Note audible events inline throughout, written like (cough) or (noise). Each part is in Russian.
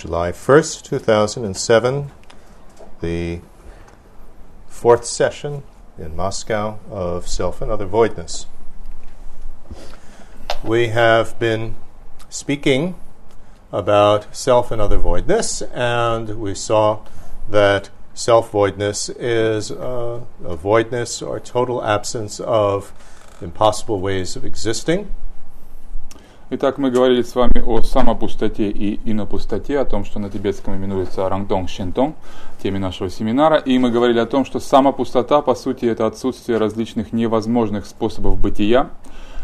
July 1st, 2007, the fourth session in Moscow of Self and Other Voidness. We have been speaking about self and other voidness, and we saw that self voidness is uh, a voidness or total absence of impossible ways of existing. Итак, мы говорили с вами о самопустоте и инопустоте, о том, что на тибетском именуется рангтонг щентонг, теме нашего семинара. И мы говорили о том, что самопустота, по сути, это отсутствие различных невозможных способов бытия,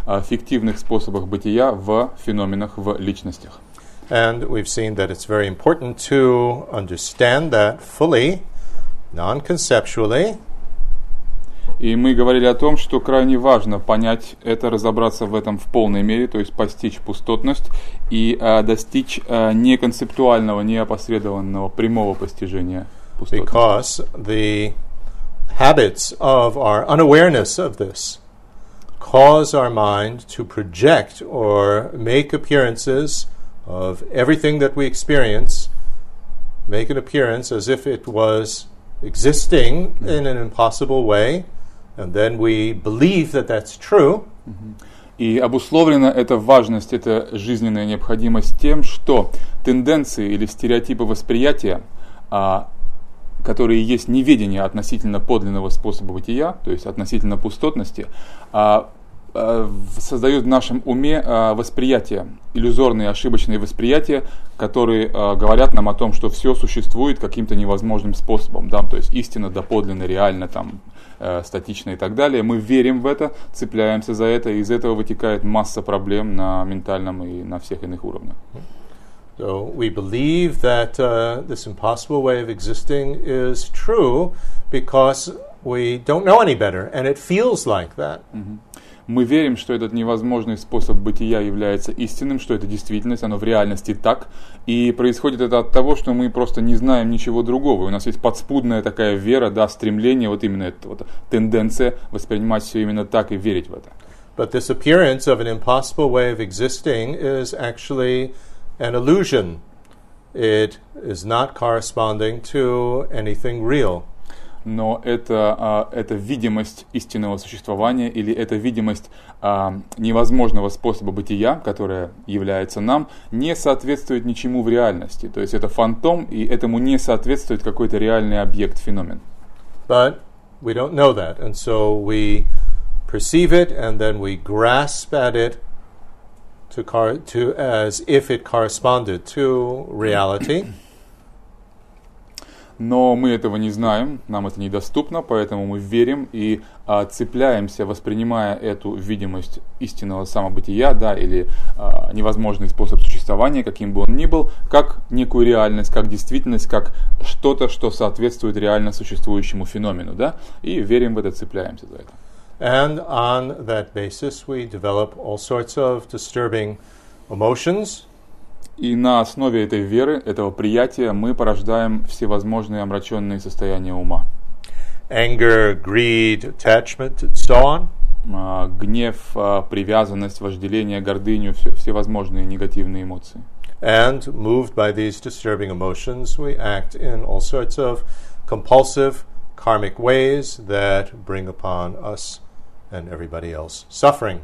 фиктивных способах бытия в феноменах, в личностях. And we've seen that it's very important to understand that fully, non-conceptually, И мы говорили о том, что крайне важно понять это, разобраться в этом в полной мере, то есть постичь пустотность и э, достичь э, не концептуального, не опосредованного прямого постижения пустотности. Because the habits of our unawareness of this cause our mind to project or make appearances of everything that we experience, make an appearance as if it was existing in an impossible way and then we believe that that's true. И обусловлена эта важность, эта жизненная необходимость тем, что тенденции или стереотипы восприятия, а, которые есть неведение относительно подлинного способа бытия, то есть относительно пустотности, а, а, создают в нашем уме а, восприятия, иллюзорные, ошибочные восприятия, которые а, говорят нам о том, что все существует каким-то невозможным способом, да, то есть истина доподлинно, реально, там, статично и так далее. Мы верим в это, цепляемся за это, и из этого вытекает масса проблем на ментальном и на всех иных уровнях. So we believe that uh, this impossible way of existing is true because we don't know any better, and it feels like that. Мы верим, что этот невозможный способ бытия является истинным, что это действительность, оно в реальности так. И происходит это от того, что мы просто не знаем ничего другого. У нас есть подспудная такая вера, да, стремление, вот именно эта вот тенденция воспринимать все именно так и верить в это. But this appearance of an impossible way of existing is actually an illusion. It is not corresponding to anything real. Но это, а, это видимость истинного существования или это видимость а, невозможного способа бытия, которая является нам, не соответствует ничему в реальности. То есть это фантом, и этому не соответствует какой-то реальный объект, феномен. But we don't know that, and so we perceive it and then we grasp at it to, to as if it corresponded to reality. Но мы этого не знаем, нам это недоступно, поэтому мы верим и а, цепляемся, воспринимая эту видимость истинного самобытия, да, или а, невозможный способ существования, каким бы он ни был, как некую реальность, как действительность, как что-то, что соответствует реально существующему феномену, да, и верим в это, цепляемся за это. And on that basis, we develop all sorts of disturbing emotions. И на основе этой веры, этого приятия, мы порождаем всевозможные омраченные состояния ума. anger, greed, attachment, and so on. А, Гнев, а, привязанность, вожделение, гордыню, все, всевозможные негативные эмоции. And moved by these disturbing emotions, we act in all sorts of compulsive karmic ways that bring upon us and everybody else suffering.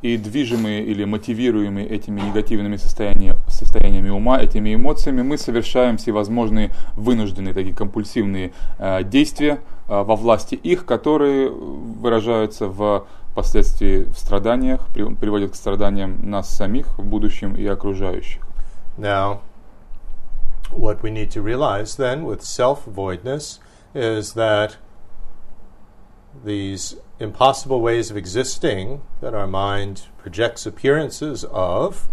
И движимые или мотивируемые этими негативными состояния- состояниями ума, этими эмоциями, мы совершаем всевозможные вынужденные такие компульсивные э, действия э, во власти их, которые выражаются в последствии в страданиях, при- приводят к страданиям нас самих в будущем и окружающих. Now, what we need to realize then with self voidness is that these impossible ways of existing that our mind projects appearances of,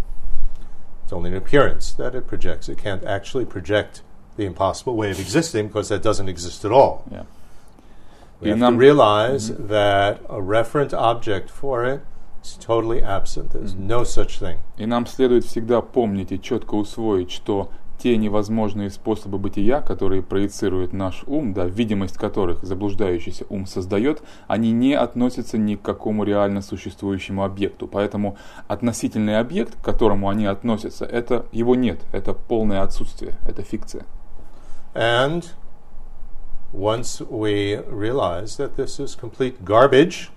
it's only an appearance that it projects. It can't actually project the impossible way of existing because that doesn't exist at all. Yeah. We И have нам- to realize that a referent object for it is totally absent. There's no such thing. И нам следует всегда помнить и четко усвоить, что те невозможные способы бытия, которые проецирует наш ум, да, видимость которых заблуждающийся ум создает, они не относятся ни к какому реально существующему объекту. Поэтому относительный объект, к которому они относятся, это его нет, это полное отсутствие, это фикция. And once we realize that this is complete garbage,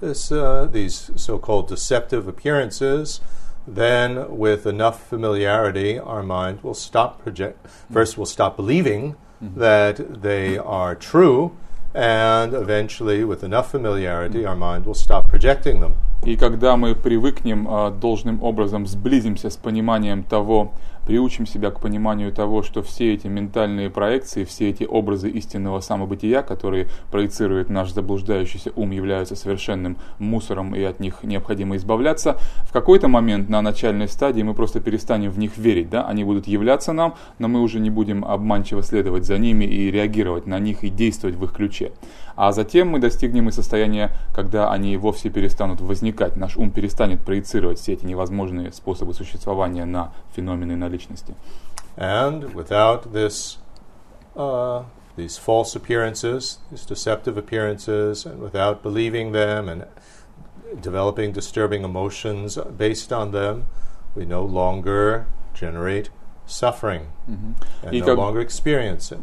this, uh, these so called deceptive appearances, then with enough familiarity, our mind will stop project. First, we'll stop believing mm-hmm. that they are true, and eventually, with enough familiarity, our mind will stop projecting them. И когда мы привыкнем а, должным образом, сблизимся с пониманием того, приучим себя к пониманию того, что все эти ментальные проекции, все эти образы истинного самобытия, которые проецирует наш заблуждающийся ум, являются совершенным мусором и от них необходимо избавляться, в какой-то момент на начальной стадии мы просто перестанем в них верить. Да? Они будут являться нам, но мы уже не будем обманчиво следовать за ними и реагировать на них и действовать в их ключе. А затем мы достигнем и состояния, когда они вовсе перестанут возникать. Наш ум перестанет проецировать все эти невозможные способы существования на феномены, на личности. And without this, uh, these false appearances, these deceptive appearances, and without believing them and developing disturbing emotions based on them, we no longer generate suffering And И как- it.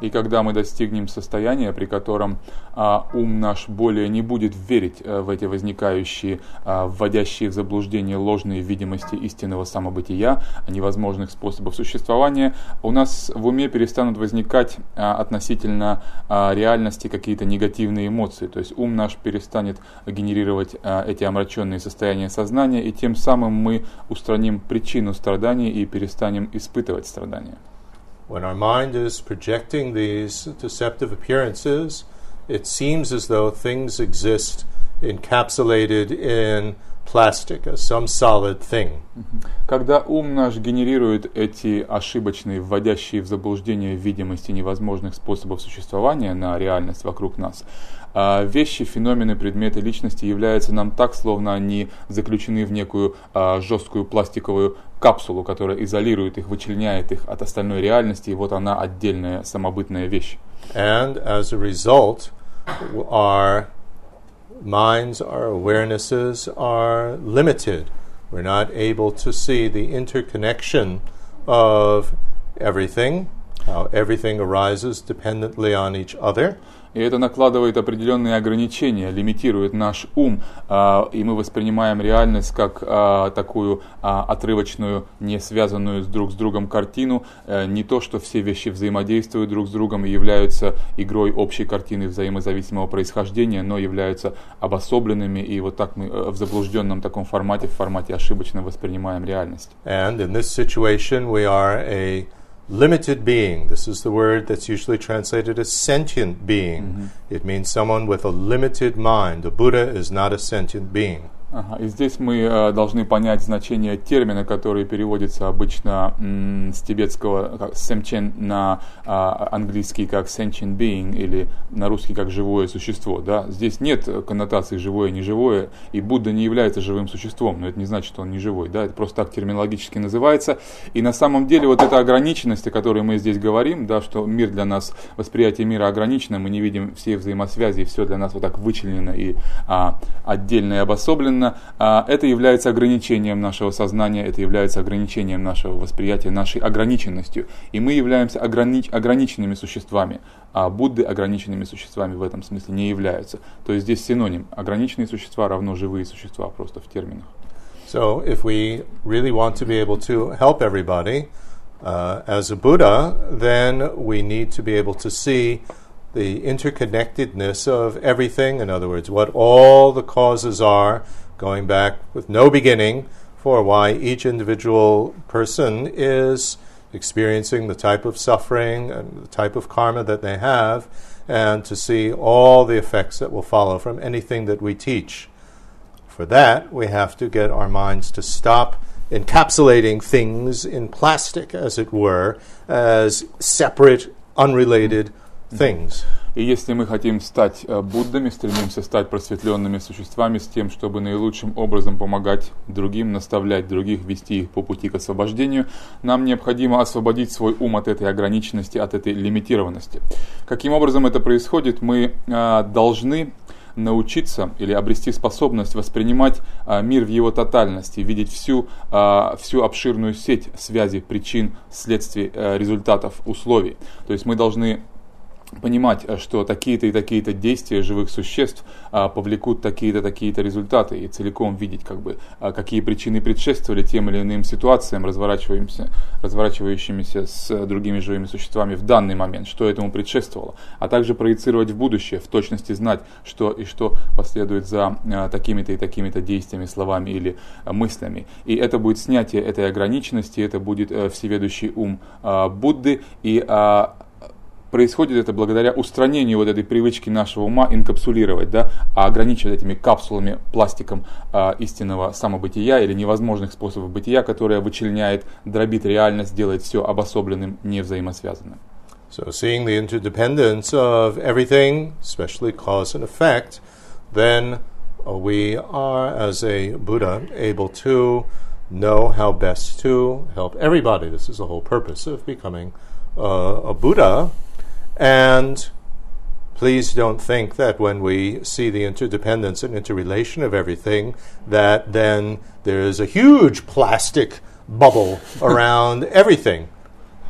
И когда мы достигнем состояния, при котором а, ум наш более не будет верить а, в эти возникающие, а, вводящие в заблуждение ложные видимости истинного самобытия, а невозможных способов существования, у нас в уме перестанут возникать а, относительно а, реальности какие-то негативные эмоции. То есть ум наш перестанет генерировать а, эти омраченные состояния сознания, и тем самым мы устраним причину страданий и перестанем испытывать страдания. When our mind is projecting these deceptive appearances, it seems as though things exist encapsulated in plastic, as some solid thing. Когда ум наш генерирует эти ошибочные, вводящие в заблуждение видимости невозможных способов существования на реальность вокруг нас, вещи, феномены, предметы личности являются нам так, словно они заключены в некую а, жесткую пластиковую капсулу, которая изолирует их, вычленяет их от остальной реальности, и вот она отдельная самобытная вещь. And as a result, our minds, our awarenesses are limited. We're not able to see the interconnection of everything, how everything arises dependently on each other. И это накладывает определенные ограничения, лимитирует наш ум, а, и мы воспринимаем реальность как а, такую а, отрывочную, не связанную с друг с другом картину, э, не то, что все вещи взаимодействуют друг с другом и являются игрой общей картины взаимозависимого происхождения, но являются обособленными, и вот так мы э, в заблужденном таком формате, в формате ошибочно воспринимаем реальность. And in this situation, we are a limited being. This is the word that's usually translated as sentient being. Mm-hmm. It means someone with a limited mind. A Buddha is not a sentient being. Ага, И здесь мы э, должны понять значение термина, который переводится обычно м, с тибетского как семчен на а, английский как sentient being или на русский как живое существо. Да? Здесь нет коннотации живое неживое, и Будда не является живым существом, но это не значит, что он не живой. Да? Это просто так терминологически называется. И на самом деле вот эта ограниченность, о которой мы здесь говорим, да, что мир для нас, восприятие мира ограничено, мы не видим все взаимосвязи, и все для нас вот так вычленено и а, отдельно и обособленно, а, это является ограничением нашего сознания, это является ограничением нашего восприятия, нашей ограниченностью. И мы являемся ограни- ограниченными существами, а Будды ограниченными существами в этом смысле не являются. То есть здесь синоним. Ограниченные существа равно живые существа, просто в терминах. So, if we really want to be able to help everybody uh, as a Buddha, then we need to be able to see the interconnectedness of everything. In other words, what all the causes are, going back with no beginning, for why each individual person is experiencing the type of suffering and the type of karma that they have, and to see all the effects that will follow from anything that we teach. For that, we have to get our minds to stop encapsulating things in plastic, as it were, as separate, unrelated things. И если мы хотим стать э, Буддами, стремимся стать просветленными существами с тем, чтобы наилучшим образом помогать другим, наставлять других, вести их по пути к освобождению, нам необходимо освободить свой ум от этой ограниченности, от этой лимитированности. Каким образом это происходит? Мы э, должны научиться или обрести способность воспринимать а, мир в его тотальности, видеть всю, а, всю обширную сеть связей, причин, следствий, а, результатов, условий. То есть мы должны понимать, э, что такие-то и такие-то действия живых существ а, повлекут такие-то такие-то результаты. И целиком видеть, как бы, а, какие причины предшествовали тем или иным ситуациям, разворачивающимся, разворачивающимися с другими живыми существами в данный момент, что этому предшествовало, а также проецировать в будущее, в точности знать, что и что последует за а, такими-то и такими-то действиями, словами или а, мыслями. И это будет снятие этой ограниченности, это будет а, всеведущий ум а, Будды. И а, происходит это благодаря устранению вот этой привычки нашего ума инкапсулировать, да, а ограничивать этими капсулами, пластиком э, истинного самобытия или невозможных способов бытия, которое вычленяет, дробит реальность, делает все обособленным, невзаимосвязанным. So, seeing the interdependence of everything, especially cause and effect, then we are, as a Buddha, able to know how best to help everybody. This is the whole purpose of becoming uh, a Buddha And please don't think that when we see the interdependence and interrelation of everything, that then there is a huge plastic bubble (laughs) around everything.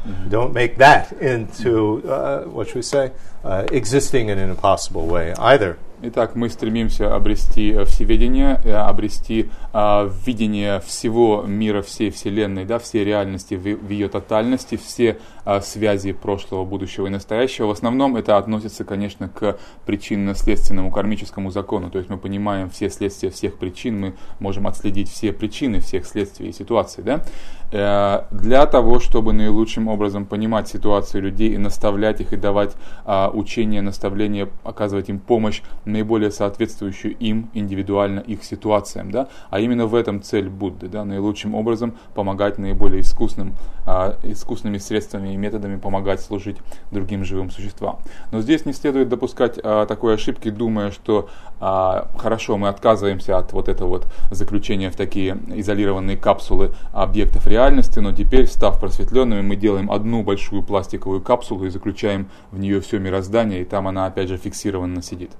Mm-hmm. Don't make that into, uh, what should we say, uh, existing in an impossible way either. Итак, мы стремимся обрести э, всеведение, э, обрести э, видение всего мира, всей Вселенной, да, всей реальности в, в ее тотальности, все э, связи прошлого, будущего и настоящего. В основном это относится, конечно, к причинно-следственному кармическому закону. То есть мы понимаем все следствия всех причин, мы можем отследить все причины всех следствий и ситуаций. Да? Э, для того, чтобы наилучшим образом понимать ситуацию людей и наставлять их, и давать э, учения, наставления, оказывать им помощь, наиболее соответствующую им индивидуально их ситуациям, да, а именно в этом цель Будды, да, наилучшим образом помогать наиболее искусным, а, искусными средствами и методами помогать служить другим живым существам. Но здесь не следует допускать а, такой ошибки, думая, что а, хорошо, мы отказываемся от вот этого вот заключения в такие изолированные капсулы объектов реальности, но теперь, став просветленными, мы делаем одну большую пластиковую капсулу и заключаем в нее все мироздание, и там она опять же фиксированно сидит.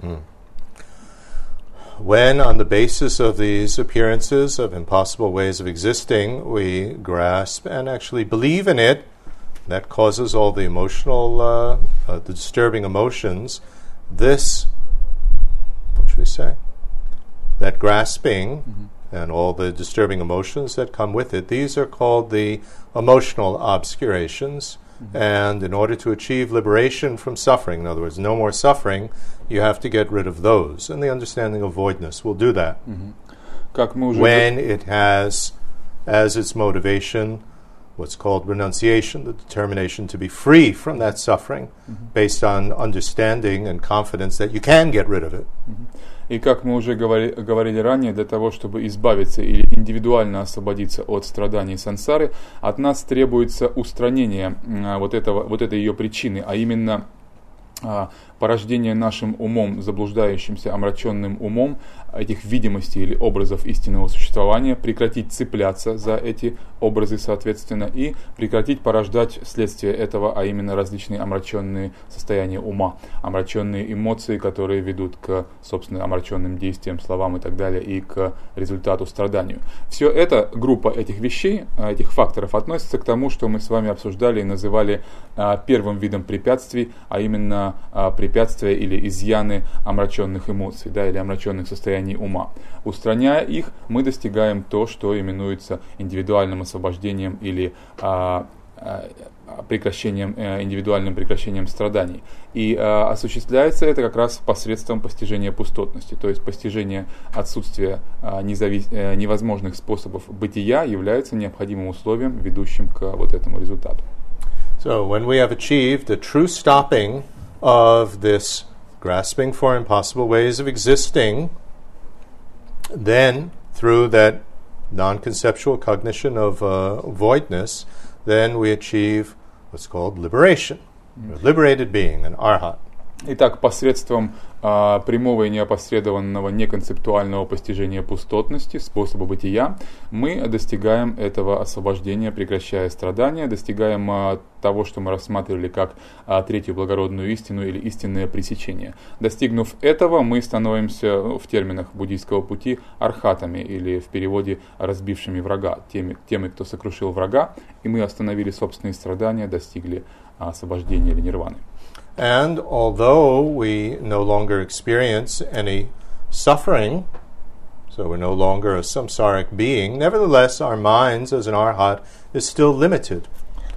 Mm. When, on the basis of these appearances of impossible ways of existing, we grasp and actually believe in it, that causes all the emotional, uh, uh, the disturbing emotions. This, what should we say? That grasping mm-hmm. and all the disturbing emotions that come with it, these are called the emotional obscurations. Mm-hmm. And in order to achieve liberation from suffering, in other words, no more suffering, you have to get rid of those. And the understanding of voidness will do that. Mm-hmm. When it has as its motivation what's called renunciation, the determination to be free from that suffering mm-hmm. based on understanding and confidence that you can get rid of it. Mm-hmm. И как мы уже говори, говорили ранее, для того, чтобы избавиться или индивидуально освободиться от страданий сансары, от нас требуется устранение а, вот, этого, вот этой ее причины, а именно а, порождение нашим умом, заблуждающимся, омраченным умом этих видимостей или образов истинного существования, прекратить цепляться за эти образы, соответственно, и прекратить порождать следствие этого, а именно различные омраченные состояния ума, омраченные эмоции, которые ведут к, собственно, омраченным действиям, словам и так далее, и к результату страданию. Все это, группа этих вещей, этих факторов относится к тому, что мы с вами обсуждали и называли а, первым видом препятствий, а именно а, препятствия или изъяны омраченных эмоций, да, или омраченных состояний ума. Устраняя их, мы достигаем то, что именуется индивидуальным освобождением или а, а, прекращением, э, индивидуальным прекращением страданий. И э, осуществляется это как раз посредством постижения пустотности, то есть постижение отсутствия э, независ... э, невозможных способов бытия является необходимым условием, ведущим к вот этому результату. So when we have achieved a true stopping of this grasping for impossible ways of existing, then through that non conceptual cognition of uh, voidness, then we achieve what's called liberation. You're a liberated being, an arhat. Итак, посредством а, прямого и неопосредованного неконцептуального постижения пустотности, способа бытия, мы достигаем этого освобождения, прекращая страдания, достигаем а, того, что мы рассматривали как а, третью благородную истину или истинное пресечение. Достигнув этого, мы становимся ну, в терминах буддийского пути архатами или в переводе разбившими врага, теми, теми, кто сокрушил врага, и мы остановили собственные страдания, достигли а, освобождения или нирваны. And although we no longer experience any suffering, so we're no longer a samsaric being, nevertheless, our minds as an arhat is still limited.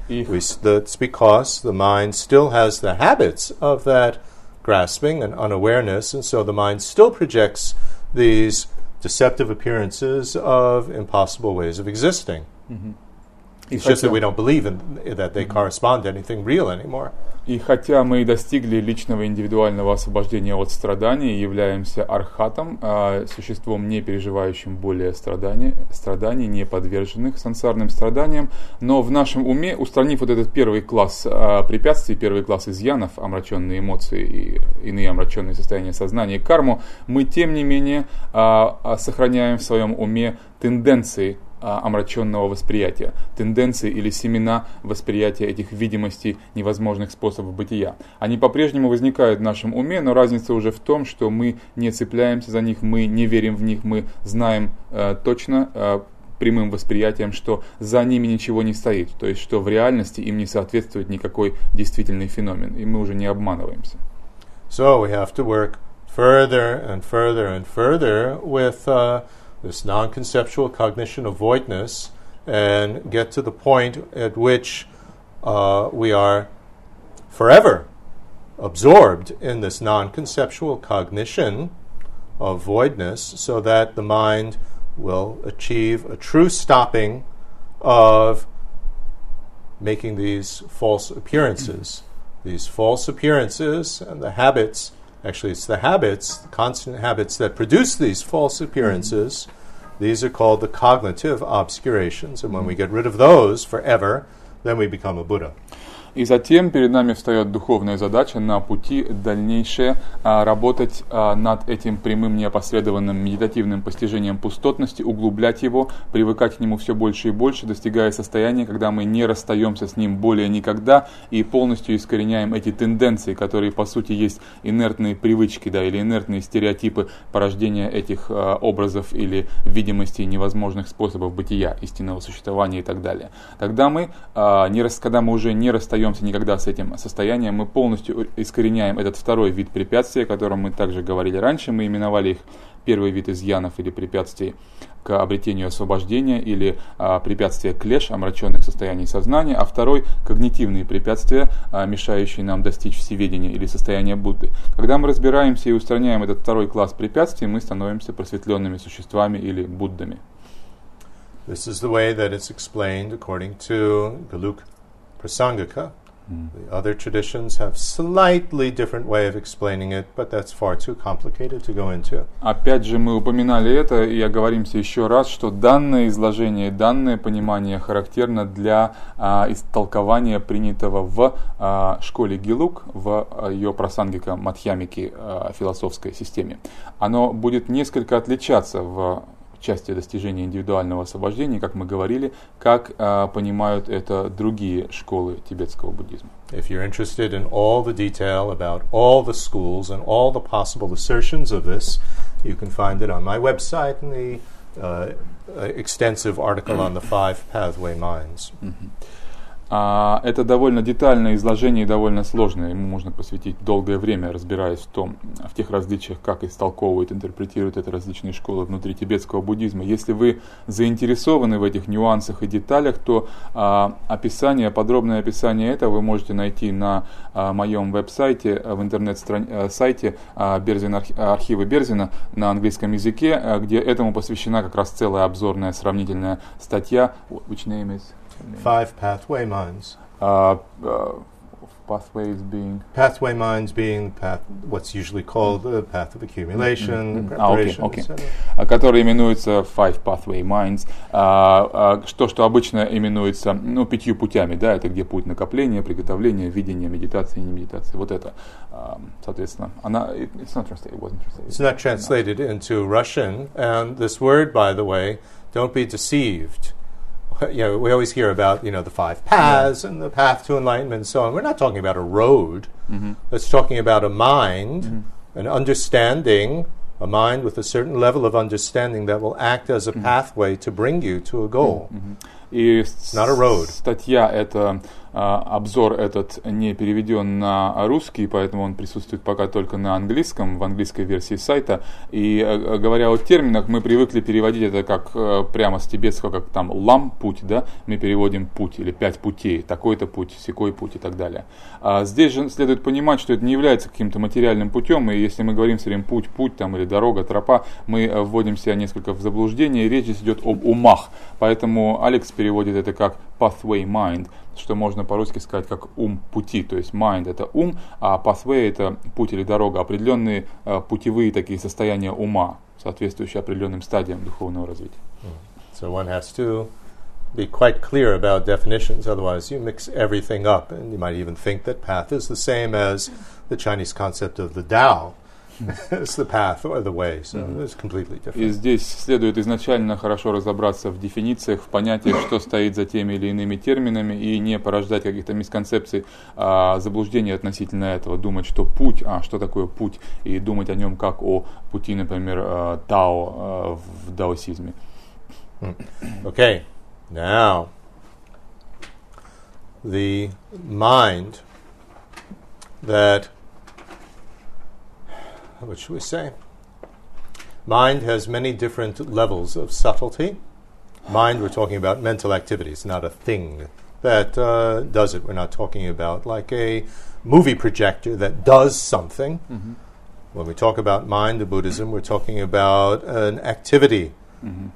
We, that's because the mind still has the habits of that grasping and unawareness, and so the mind still projects these deceptive appearances of impossible ways of existing. Mm-hmm. И хотя- we don't believe in, that they correspond to anything real anymore. И хотя мы достигли личного индивидуального освобождения от страданий и являемся архатом, а, существом, не переживающим более страдания, страданий, не подверженных сансарным страданиям, но в нашем уме, устранив вот этот первый класс а, препятствий, первый класс изъянов, омраченные эмоции и иные омраченные состояния сознания и карму, мы тем не менее а, сохраняем в своем уме тенденции омраченного восприятия, тенденции или семена восприятия этих видимостей невозможных способов бытия. Они по-прежнему возникают в нашем уме, но разница уже в том, что мы не цепляемся за них, мы не верим в них, мы знаем э, точно э, прямым восприятием, что за ними ничего не стоит, то есть что в реальности им не соответствует никакой действительный феномен, и мы уже не обманываемся. So we have to work further and further and further with uh, this non conceptual cognition of voidness and get to the point at which uh, we are forever absorbed in this non conceptual cognition of voidness so that the mind will achieve a true stopping of making these false appearances. These false appearances and the habits, actually, it's the habits, constant habits that produce these false appearances. These are called the cognitive obscurations. And when we get rid of those forever, then we become a Buddha. И затем перед нами встает духовная задача на пути дальнейшее а, работать а, над этим прямым неопосредованным медитативным постижением пустотности, углублять его, привыкать к нему все больше и больше, достигая состояния, когда мы не расстаемся с ним более никогда и полностью искореняем эти тенденции, которые по сути есть инертные привычки да, или инертные стереотипы порождения этих а, образов или видимостей невозможных способов бытия, истинного существования и так далее. Тогда мы, не когда мы уже не расстаемся никогда с этим состоянием, мы полностью искореняем этот второй вид препятствия, о котором мы также говорили раньше, мы именовали их первый вид изъянов или препятствий к обретению освобождения или а, препятствия клеш, омраченных состояний сознания, а второй – когнитивные препятствия, а, мешающие нам достичь всеведения или состояния Будды. Когда мы разбираемся и устраняем этот второй класс препятствий, мы становимся просветленными существами или Буддами. This is the way that it's explained according to Galuk Prasangika. The other traditions have slightly different way of explaining it, but that's far too complicated to go into. Опять же, мы упоминали это и оговоримся еще раз, что данное изложение, данное понимание характерно для а, истолкования принятого в а, школе Гилук, в а, ее просангика Мадхьямики а, философской системе. Оно будет несколько отличаться в части достижения индивидуального освобождения, как мы говорили, как а, понимают это другие школы тибетского буддизма. If you're interested in all the detail about all the schools and all the possible assertions of this, you can find it on my website in the uh, uh, extensive article on the five pathway minds. А, это довольно детальное изложение и довольно сложное. Ему можно посвятить долгое время, разбираясь в том, в тех различиях, как истолковывают, интерпретируют это различные школы внутри тибетского буддизма. Если вы заинтересованы в этих нюансах и деталях, то а, описание, подробное описание этого вы можете найти на а, моем веб-сайте, в интернет-сайте а, Берзин, архи- архивы Берзина на английском языке, а, где этому посвящена как раз целая обзорная сравнительная статья. Which name is? Five pathway minds. А, а, pathways being... Pathway minds being path, what's usually called the path of accumulation, А, окей, preparation, окей. etc. А, Которые именуются five pathway minds, а, а, что, что обычно именуется ну, пятью путями, да, это где путь накопления, приготовления, видения, медитации, не медитации, вот это, а, соответственно, она, it- it's not translated, it wasn't translated. It's not translated into Russian, and this word, by the way, don't be deceived. (laughs) You know, we always hear about you know the five paths and the path to enlightenment and so on. We're not talking about a road. It's talking about a mind, an understanding, a mind with a certain level of understanding that will act as a pathway to bring you to a goal. И с- not a road. статья, это а, Обзор этот не переведен на русский, поэтому он присутствует пока только на английском, в английской версии сайта. И э, говоря о терминах, мы привыкли переводить это как э, прямо с тибетского, как там лам путь, да, мы переводим путь или пять путей, такой-то путь, секой путь и так далее. А здесь же следует понимать, что это не является каким-то материальным путем, и если мы говорим все время путь, путь там или дорога, тропа, мы э, вводим себя несколько в заблуждение, и речь здесь идет об умах. Поэтому Алекс переводит это как pathway mind, что можно по-русски сказать как ум пути, то есть mind это ум, а pathway это путь или дорога, определенные э, путевые такие состояния ума, соответствующие определенным стадиям духовного развития. So one has to be quite clear about definitions, otherwise, you mix everything up, and you might even think that path is the same as the Chinese concept of the Tao. (laughs) it's the path or the way, so it's completely И здесь следует изначально хорошо разобраться в дефинициях, в понятиях, что стоит за теми или иными терминами, и не порождать каких-то мисконцепций, а, заблуждений относительно этого. Думать, что путь, а что такое путь, и думать о нем как о пути, например, э, Тао э, в даосизме. Okay, now the mind that, what should we say? Mind has many different levels of subtlety. Mind, we're talking about mental activities, not a thing that uh, does it. We're not talking about like a movie projector that does something. Mm-hmm. When we talk about mind in Buddhism, we're talking about an activity mm-hmm.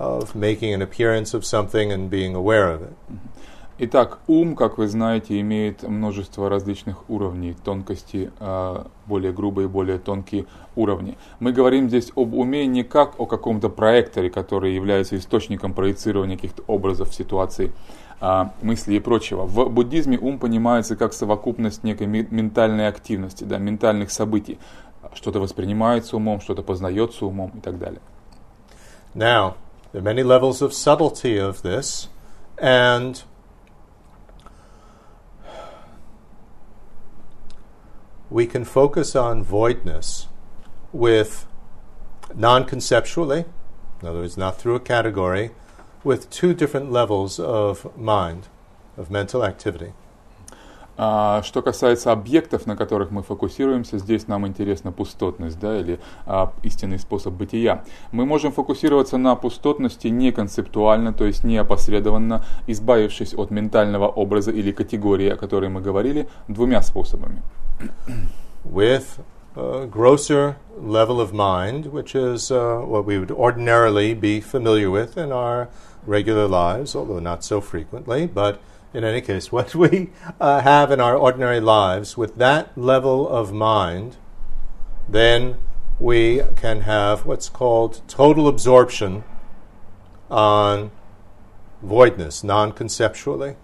of making an appearance of something and being aware of it. Mm-hmm. Итак, ум, как вы знаете, имеет множество различных уровней, тонкости, э, более грубые, более тонкие уровни. Мы говорим здесь об уме не как о каком-то проекторе, который является источником проецирования каких-то образов, ситуаций, а, мыслей и прочего. В буддизме ум понимается как совокупность некой ментальной активности, да, ментальных событий. Что-то воспринимается умом, что-то познается умом и так далее. Now, there are many levels of subtlety of this, and we can focus on voidness with non conceptually, in other words, not through a category, with two different levels of mind, of mental activity. А, Что касается объектов, на которых мы фокусируемся, здесь нам интересна пустотность, да, или а, истинный способ бытия. Мы можем фокусироваться на пустотности не концептуально, то есть не опосредованно, избавившись от ментального образа или категории, о которой мы говорили, двумя способами. With a grosser level of mind, which is uh, what we would ordinarily be familiar with in our regular lives, although not so frequently. But in any case, (laughs) what we uh, have in our ordinary lives, with that level of mind, then we can have what's called total absorption on voidness, non conceptually.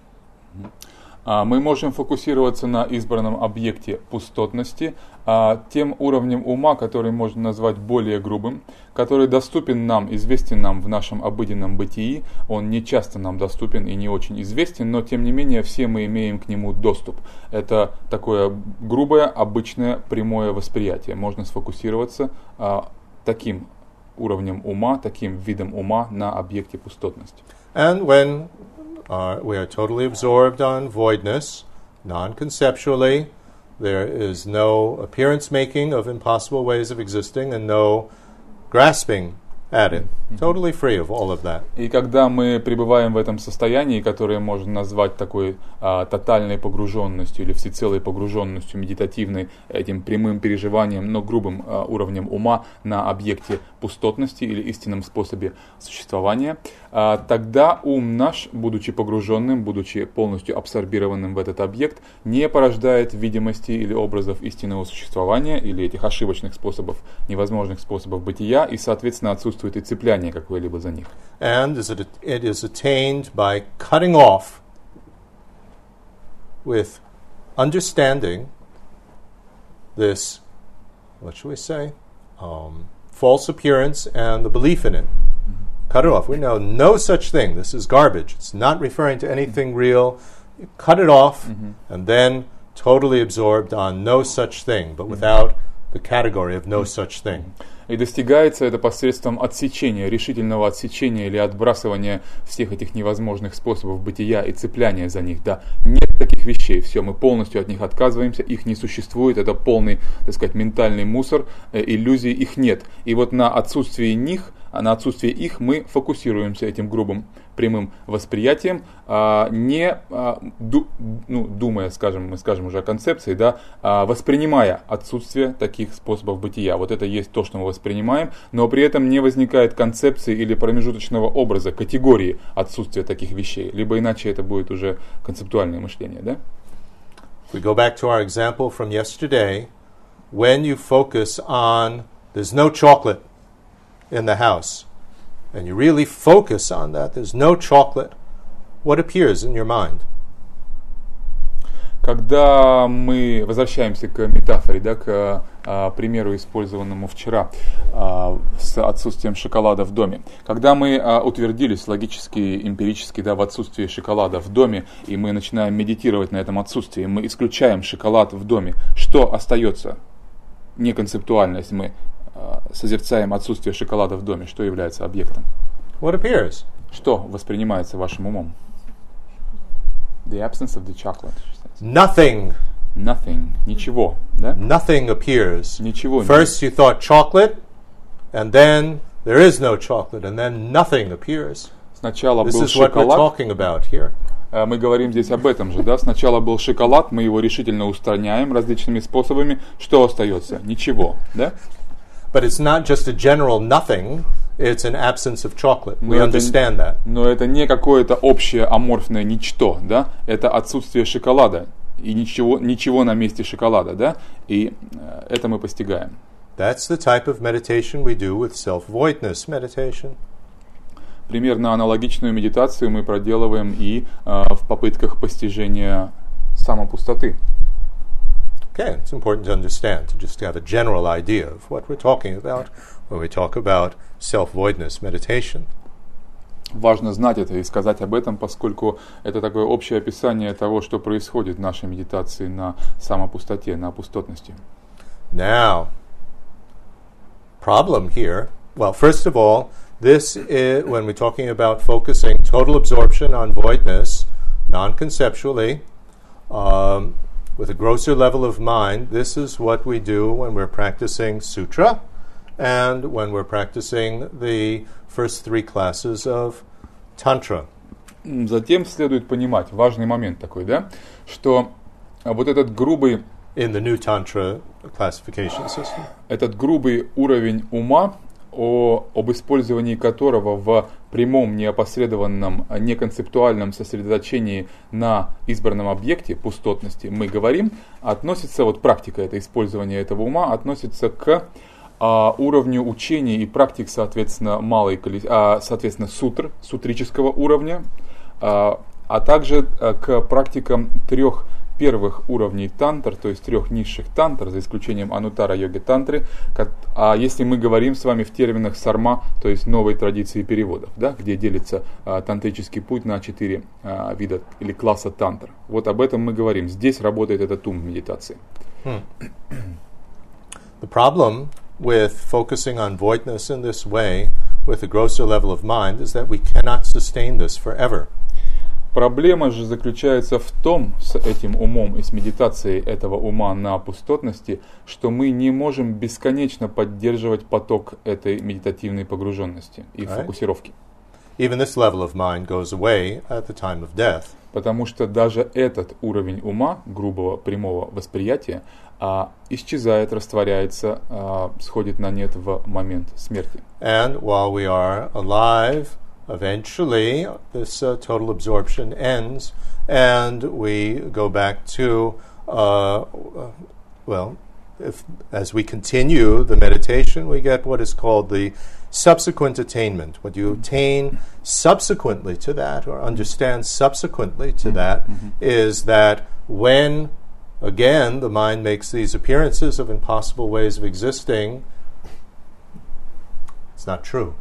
А, Мы можем фокусироваться на избранном объекте пустотности, а, тем уровнем ума, который можно назвать более грубым, который доступен нам, известен нам в нашем обыденном бытии. Он не часто нам доступен и не очень известен, но тем не менее все мы имеем к нему доступ. Это такое грубое, обычное, прямое восприятие. Можно сфокусироваться а, таким уровнем ума, таким видом ума на объекте пустотности. And when uh, we are totally absorbed on voidness, non conceptually, there is no appearance making of impossible ways of existing and no grasping it, totally free of all of that. И когда мы пребываем в этом состоянии, которое можно назвать такой а, тотальной погруженностью или всецелой погруженностью медитативной, этим прямым переживанием, но грубым а, уровнем ума на объекте пустотности или истинном способе существования, а, тогда ум наш, будучи погруженным, будучи полностью абсорбированным в этот объект, не порождает видимости или образов истинного существования или этих ошибочных способов, невозможных способов бытия, и, соответственно, отсутствует и цепляние какое-либо за них. And is it, it is attained by cutting off with understanding this, what shall we say, um, false appearance and the belief in it. Cut it off. We know no such thing. This is garbage. It's not referring to anything real. You cut it off and then totally absorbed on no such thing, but without the category of no such thing. И достигается это посредством отсечения, решительного отсечения или отбрасывания всех этих невозможных способов бытия и цепляния за них. Да, нет таких вещей, все, мы полностью от них отказываемся, их не существует, это полный, так сказать, ментальный мусор, э, иллюзий их нет. И вот на отсутствии них, на отсутствие их мы фокусируемся этим грубым прямым восприятием, а, не а, ду, ну, думая, скажем, мы скажем уже о концепции, да, а, воспринимая отсутствие таких способов бытия. Вот это есть то, что мы воспринимаем, но при этом не возникает концепции или промежуточного образа, категории отсутствия таких вещей. Либо иначе это будет уже концептуальное мышление, да? We go back to our example from yesterday. When you focus on there's no chocolate in the house, and you really focus on that, there's no chocolate, what appears in your mind? Когда мы возвращаемся к метафоре, да, к а, примеру, использованному вчера а, с отсутствием шоколада в доме. Когда мы а, утвердились логически, эмпирически да, в отсутствии шоколада в доме, и мы начинаем медитировать на этом отсутствии, мы исключаем шоколад в доме, что остается? Не концептуально, если мы созерцаем отсутствие шоколада в доме, что является объектом? What appears? Что воспринимается вашим умом? The absence of the chocolate. Nothing. Nothing. Ничего. Да? Nothing appears. Ничего. First you thought chocolate, and then there is no chocolate, and then nothing appears. Сначала This был is what we're talking about here. Э, Мы говорим здесь об этом же, да? Сначала был шоколад, мы его решительно устраняем различными способами. Что остается? Ничего, да? But it's not just a general nothing, it's an absence of chocolate. We Но это- understand that. Но это не какое-то общее аморфное ничто, да? Это отсутствие шоколада и ничего, ничего на месте шоколада, да? И э, это мы постигаем. That's the type of meditation we do with self voidness meditation. Примерно аналогичную медитацию мы проделываем и э, в попытках постижения самопустоты. Okay, it's important to understand, to just have a general idea of what we're talking about when we talk about self voidness meditation. Важно знать это и сказать об этом, поскольку это такое общее описание того, что происходит в нашей медитации на самопустоте, на пустотности. Now, problem here. Well, first of all, this is when we're talking about focusing total absorption on voidness, non conceptually, um, with a grosser level of mind. This is what we do when we're practicing sutra and when we're practicing the first three classes of Tantra. М, Затем следует понимать, важный момент такой, да, что а, вот этот грубый, In the new Tantra classification system. этот грубый уровень ума, о, об использовании которого в прямом, неопосредованном, неконцептуальном сосредоточении на избранном объекте пустотности мы говорим, относится, вот практика это использование этого ума относится к а, уровню учений и практик, соответственно, малой, а, соответственно, сутр, сутрического уровня, а, а также а, к практикам трех первых уровней тантр, то есть трех низших тантр, за исключением анутара йоги тантры, а если мы говорим с вами в терминах сарма, то есть новой традиции переводов, да, где делится а, тантрический путь на четыре а, вида или класса тантр. Вот об этом мы говорим. Здесь работает этот ум медитации. The problem with focusing on voidness in this way with a grosser level of mind is that we cannot sustain this forever. Проблема же заключается в том, с этим умом и с медитацией этого ума на пустотности, что мы не можем бесконечно поддерживать поток этой медитативной погруженности и Right. фокусировки. Even this level of mind goes away at the time of death. Потому что даже этот уровень ума, грубого прямого восприятия, а, исчезает, растворяется, а, сходит на нет в момент смерти. And while we are alive, eventually this uh, total absorption ends, and we go back to, uh, well, if, as we continue the meditation, we get what is called the subsequent attainment. What you attain subsequently to that, or understand subsequently to that, is that when again the mind makes these appearances of impossible ways of existing, it's not true.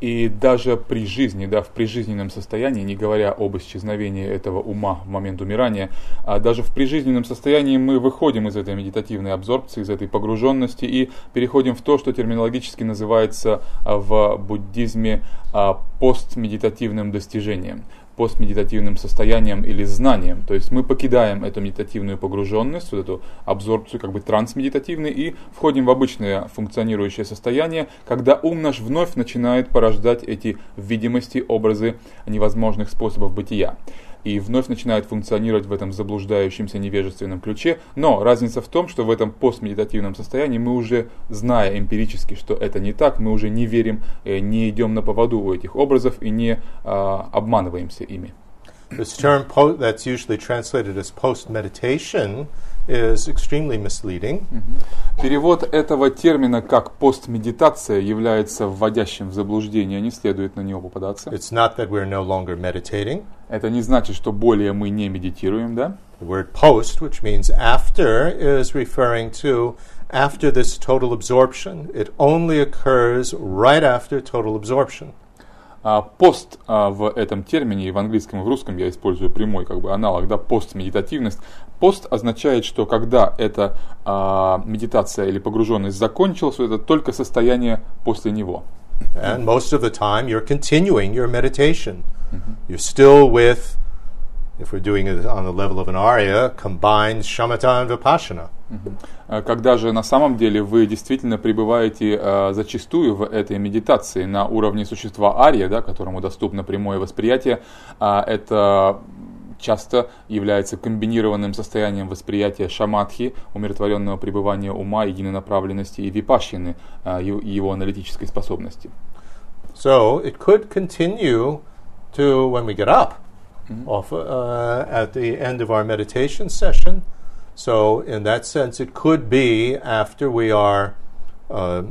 И даже при жизни, да, в прижизненном состоянии, не говоря об исчезновении этого ума в момент умирания, а даже в прижизненном состоянии мы выходим из этой медитативной абсорбции, из этой погруженности и переходим в то, что терминологически называется а, в буддизме а, постмедитативным достижением постмедитативным состоянием или знанием. То есть мы покидаем эту медитативную погруженность, вот эту абсорбцию, как бы трансмедитативный, и входим в обычное функционирующее состояние, когда ум наш вновь начинает порождать эти видимости, образы невозможных способов бытия. И вновь начинает функционировать в этом заблуждающемся невежественном ключе. Но разница в том, что в этом постмедитативном состоянии мы уже, зная эмпирически, что это не так, мы уже не верим, э, не идем на поводу у этих образов и не а, обманываемся ими. This term that's usually translated as post meditation is extremely misleading. Перевод этого термина как постмедитация является вводящим в заблуждение, не следует на него попадаться. It's not that we're no longer meditating. Это не значит, что более мы не медитируем, да? The word post, which means after, is referring to after this total absorption. It only occurs right after total absorption. А пост а, в этом термине, и в английском, и в русском я использую прямой как бы аналог, да, постмедитативность. Пост означает, что когда эта а, медитация или погруженность закончилась, это только состояние после него. And most of the time, you're continuing your meditation. You're still with, if we're doing it on the level of an arya, combined shamatha and vipassana. А Когда же на самом деле вы действительно пребываете а, зачастую в этой медитации на уровне существа ария, да, которому доступно прямое восприятие, а, это часто является комбинированным состоянием восприятия шаматхи, умиротворенного пребывания ума, единонаправленности и випашины, а, его аналитической способности. So it could continue to when we get up off, uh, at the end of our meditation session. So, in that sense, it could be after we are uh,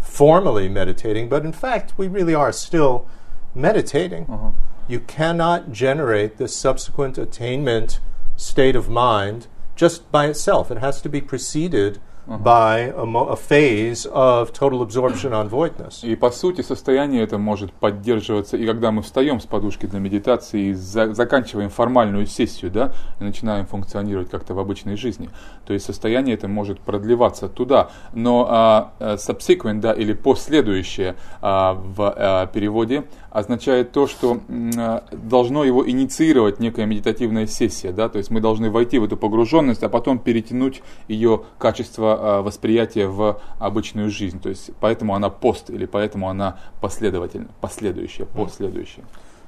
formally meditating, but in fact, we really are still meditating. You cannot generate this subsequent attainment state of mind just by itself. It has to be preceded by a, mo- a phase of total absorption on voidness. И по сути состояние это может поддерживаться и когда мы встаем с подушки для медитации и за- заканчиваем формальную сессию, да, и начинаем функционировать как-то в обычной жизни. То есть состояние это может продлеваться туда. Но а, а, subsequent, да, или последующее а, в а, переводе означает то, что а, должно его инициировать некая медитативная сессия, да, то есть мы должны войти в эту погруженность, а потом перетянуть ее качество а, восприятия в обычную жизнь, то есть поэтому она пост или поэтому она последовательно, последующая, последующая.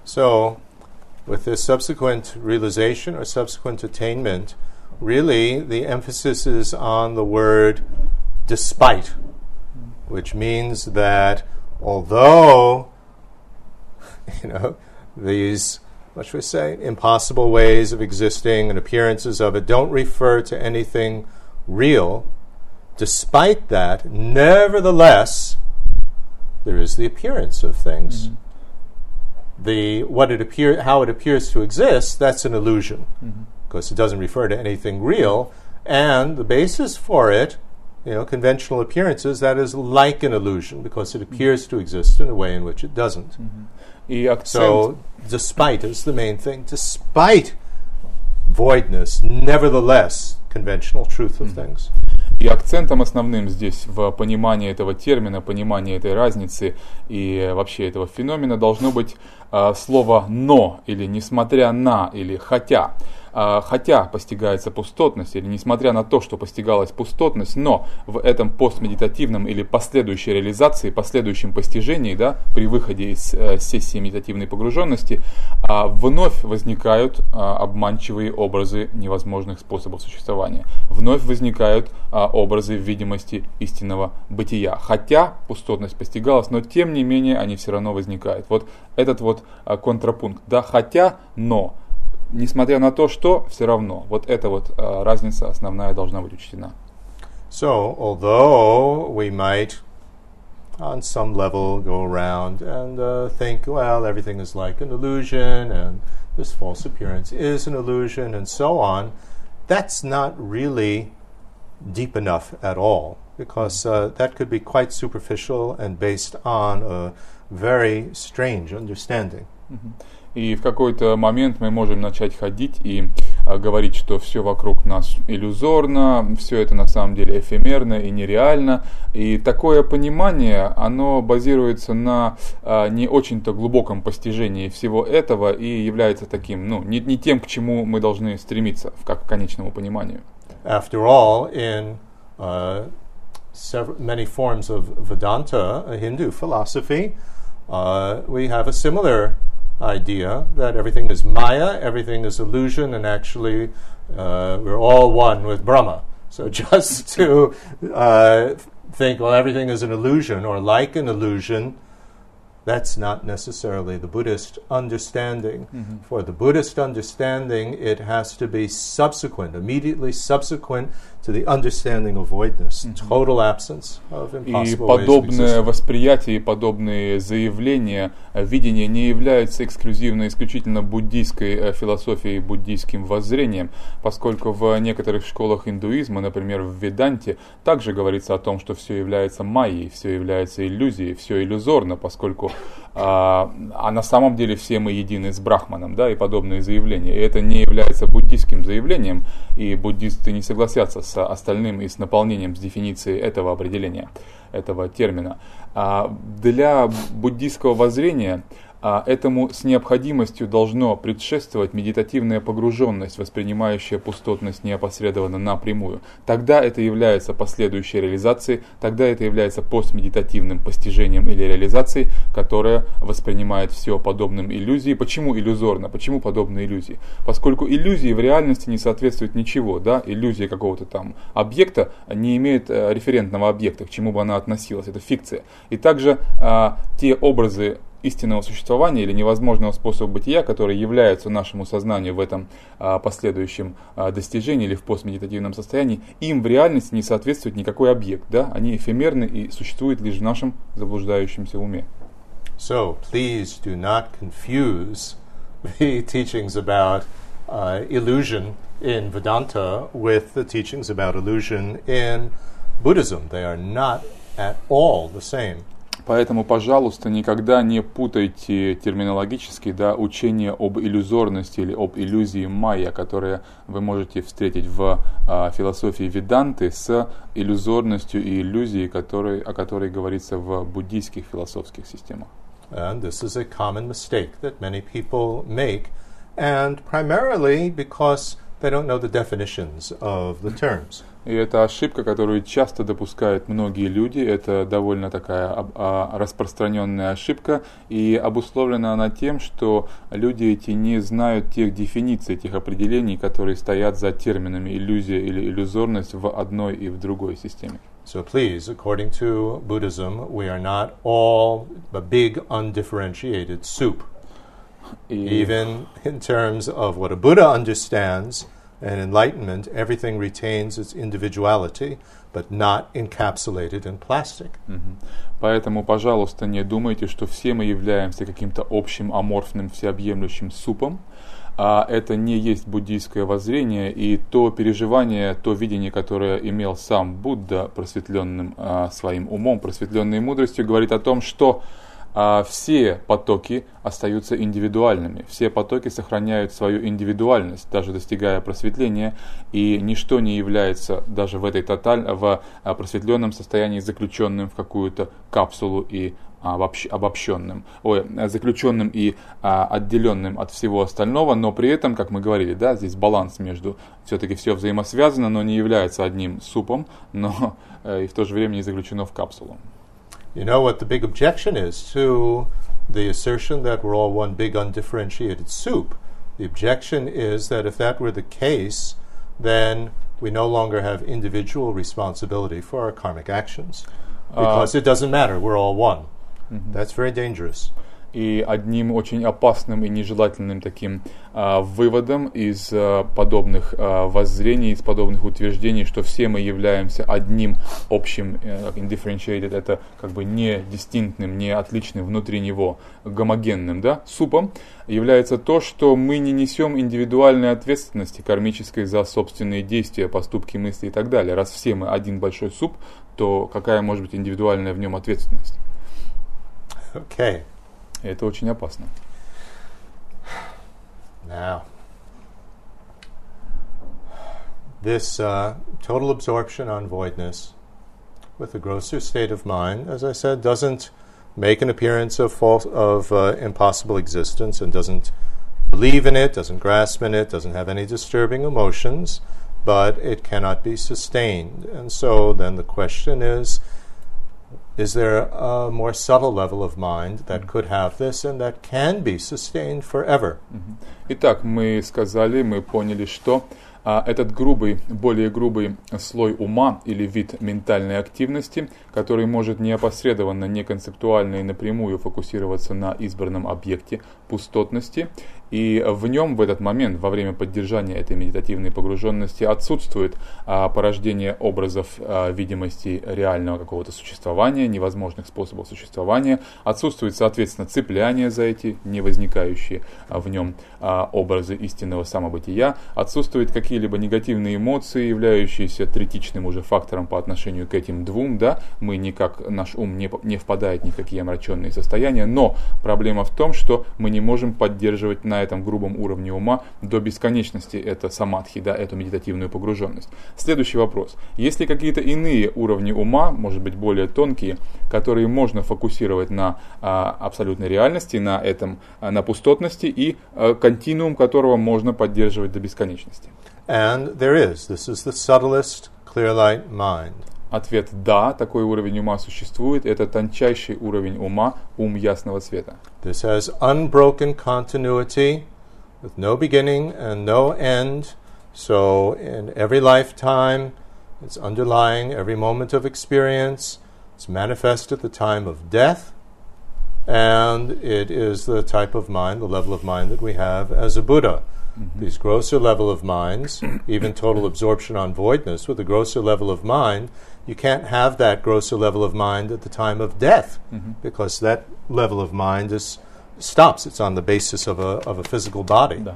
So, with this subsequent realization or subsequent attainment, really the emphasis is on the word despite, which means that although, (laughs) you know, these, what should we say, impossible ways of existing and appearances of it don't refer to anything real, despite that, nevertheless, there is the appearance of things. Mm-hmm. The what it appear how it appears to exist that's an illusion. Mm-hmm. Because it doesn't refer to anything real. And the basis for it you know conventional appearances that is like an illusion because it mm-hmm. appears to exist in a way in which it doesn't И акцент, so despite is the main thing. Despite voidness nevertheless conventional truth of things. И акцентом основным здесь в понимании этого термина, понимании этой разницы и вообще этого феномена должно быть э, слово «но» или «несмотря на» или «хотя». А, хотя постигается пустотность, или несмотря на то, что постигалась пустотность, но в этом постмедитативном или последующей реализации, последующем постижении, да, при выходе из э, сессии медитативной погруженности, а, вновь возникают а, обманчивые образы невозможных способов существования. Вновь возникают образы видимости истинного бытия. Хотя пустотность постигалась, но тем не менее они все равно возникают. Вот этот вот контрапункт. Да, хотя, но несмотря на то, что все равно, вот эта вот э, разница основная должна быть учтена. So, although we might on some level go around and uh, think, well, everything is like an illusion and this false appearance is an illusion and so on, that's not really deep enough at all because uh, that could be quite superficial and based on a very strange understanding. Mm-hmm. И в какой-то момент мы можем начать ходить и а, говорить, что все вокруг нас иллюзорно, все это на самом деле эфемерно и нереально. И такое понимание, оно базируется на а, не очень-то глубоком постижении всего этого и является таким, ну, не, не тем, к чему мы должны стремиться, как к конечному пониманию. After all, in uh, several, many forms of Vedanta, Hindu philosophy, uh, we have a similar idea that everything is Maya, everything is illusion, and actually uh, we're all one with Brahma. So (laughs) just to uh, think, well, everything is an illusion or like an illusion, that's not necessarily the Buddhist understanding. Mm-hmm. For the Buddhist understanding, it has to be subsequent, immediately subsequent to the understanding of voidness, total absence of impossible И подобное восприятие, подобные заявления, видение не являются эксклюзивно исключительно буддийской философией, буддийским воззрением, поскольку в некоторых школах индуизма, например, в Веданте, также говорится о том, что все является майей, все является иллюзией, все иллюзорно, поскольку а, а на самом деле все мы едины с Брахманом, да, и подобные заявления. И это не является буддийским заявлением, и буддисты не согласятся с остальным и с наполнением, с дефиницией этого определения, этого термина. А для буддийского воззрения а этому с необходимостью должно предшествовать медитативная погруженность, воспринимающая пустотность неопосредованно напрямую. Тогда это является последующей реализацией, тогда это является постмедитативным постижением или реализацией, которая воспринимает все подобным иллюзии. Почему иллюзорно? Почему подобные иллюзии? Поскольку иллюзии в реальности не соответствуют ничего, да, иллюзия какого-то там объекта не имеет э, референтного объекта, к чему бы она относилась, это фикция. И также а, те образы истинного существования или невозможного способа бытия, который является нашему сознанию в этом а, последующем а, достижении или в постмедитативном состоянии, им в реальности не соответствует никакой объект. Да? Они эфемерны и существуют лишь в нашем заблуждающемся уме. So, please do not confuse the (laughs) teachings about uh, illusion in Vedanta with the teachings about illusion in Buddhism. They are not at all the same. Поэтому, пожалуйста, никогда не путайте терминологически да, учение об иллюзорности или об иллюзии майя, которые вы можете встретить в а, философии Веданты, с иллюзорностью и иллюзией, которой, о которой говорится в буддийских философских системах. And this is a common mistake that many people make, and primarily because they don't know the definitions of the terms. И это ошибка, которую часто допускают многие люди. Это довольно такая а, распространенная ошибка. И обусловлена она тем, что люди эти не знают тех дефиниций, тех определений, которые стоят за терминами иллюзия или иллюзорность в одной и в другой системе. So please, according to Buddhism, we are not all a big undifferentiated soup. Even in terms of what a Buddha understands, and enlightenment, everything retains its individuality, but not encapsulated in plastic. Mm-hmm. Поэтому, пожалуйста, не думайте, что все мы являемся каким-то общим аморфным всеобъемлющим супом. А это не есть буддийское воззрение, и то переживание, то видение, которое имел сам Будда просветленным а, своим умом, просветленной мудростью, говорит о том, что а все потоки остаются индивидуальными. Все потоки сохраняют свою индивидуальность, даже достигая просветления, и ничто не является даже в этой тоталь, в а, просветленном состоянии заключенным в какую-то капсулу и обобщ, обобщенным, ой, заключенным и а, отделенным от всего остального, но при этом, как мы говорили, да, здесь баланс между все-таки все взаимосвязано, но не является одним супом, но э, и в то же время не заключено в капсулу. You know what the big objection is to the assertion that we're all one big undifferentiated soup? The objection is that if that were the case, then we no longer have individual responsibility for our karmic actions. Because uh, it doesn't matter, we're all one. Mm-hmm. That's very dangerous. И одним очень опасным и нежелательным таким а, выводом из а, подобных а, воззрений, из подобных утверждений, что все мы являемся одним общим, а, indifferentiated, это как бы не дистинктным, не отличным внутри него, гомогенным, да, супом, является то, что мы не несем индивидуальной ответственности кармической за собственные действия, поступки, мысли и так далее. Раз все мы один большой суп, то какая может быть индивидуальная в нем ответственность? Okay. Это очень опасно. Now, this uh, total absorption on voidness with a grosser state of mind, as I said, doesn't make an appearance of false, of uh, impossible existence and doesn't believe in it, doesn't grasp in it, doesn't have any disturbing emotions, but it cannot be sustained. And so then the question is is there a more subtle level of mind that could have this and that can be sustained forever? Итак, мы сказали, мы поняли, что а этот грубый, более грубый слой ума или вид ментальной активности, который может неопосредованно, не концептуально и напрямую фокусироваться на избранном объекте пустотности, и в нем в этот момент, во время поддержания этой медитативной погруженности, отсутствует а, порождение образов а, видимости реального какого-то существования, невозможных способов существования, отсутствует, соответственно, цепляние за эти не возникающие а, в нем а, образы истинного самобытия, отсутствуют какие-либо негативные эмоции, являющиеся третичным уже фактором по отношению к этим двум, да, мы никак, наш ум не, не впадает ни в какие омраченные состояния, но проблема в том, что мы не можем поддерживать на этом грубом уровне ума до бесконечности это самадхи, да, эту медитативную погруженность. Следующий вопрос. Есть ли какие-то иные уровни ума, может быть более тонкие, которые можно фокусировать на а, абсолютной реальности, на этом, а, на пустотности и а, континуум которого можно поддерживать до бесконечности? And there is. This is the subtlest clear light mind. Ответ «да», такой уровень ума существует, это тончайший уровень ума, ум ясного света. This has unbroken continuity with no beginning and no end. So in every lifetime, it's underlying every moment of experience. It's manifest at the time of death. And it is the type of mind, the level of mind that we have as a Buddha. Mm-hmm. These grosser level of minds, even total absorption on voidness, with a grosser level of mind, you can't have that grosser level of mind at the time of death mm-hmm. because that level of mind is stops. It's on the basis of a, of a physical body. Да.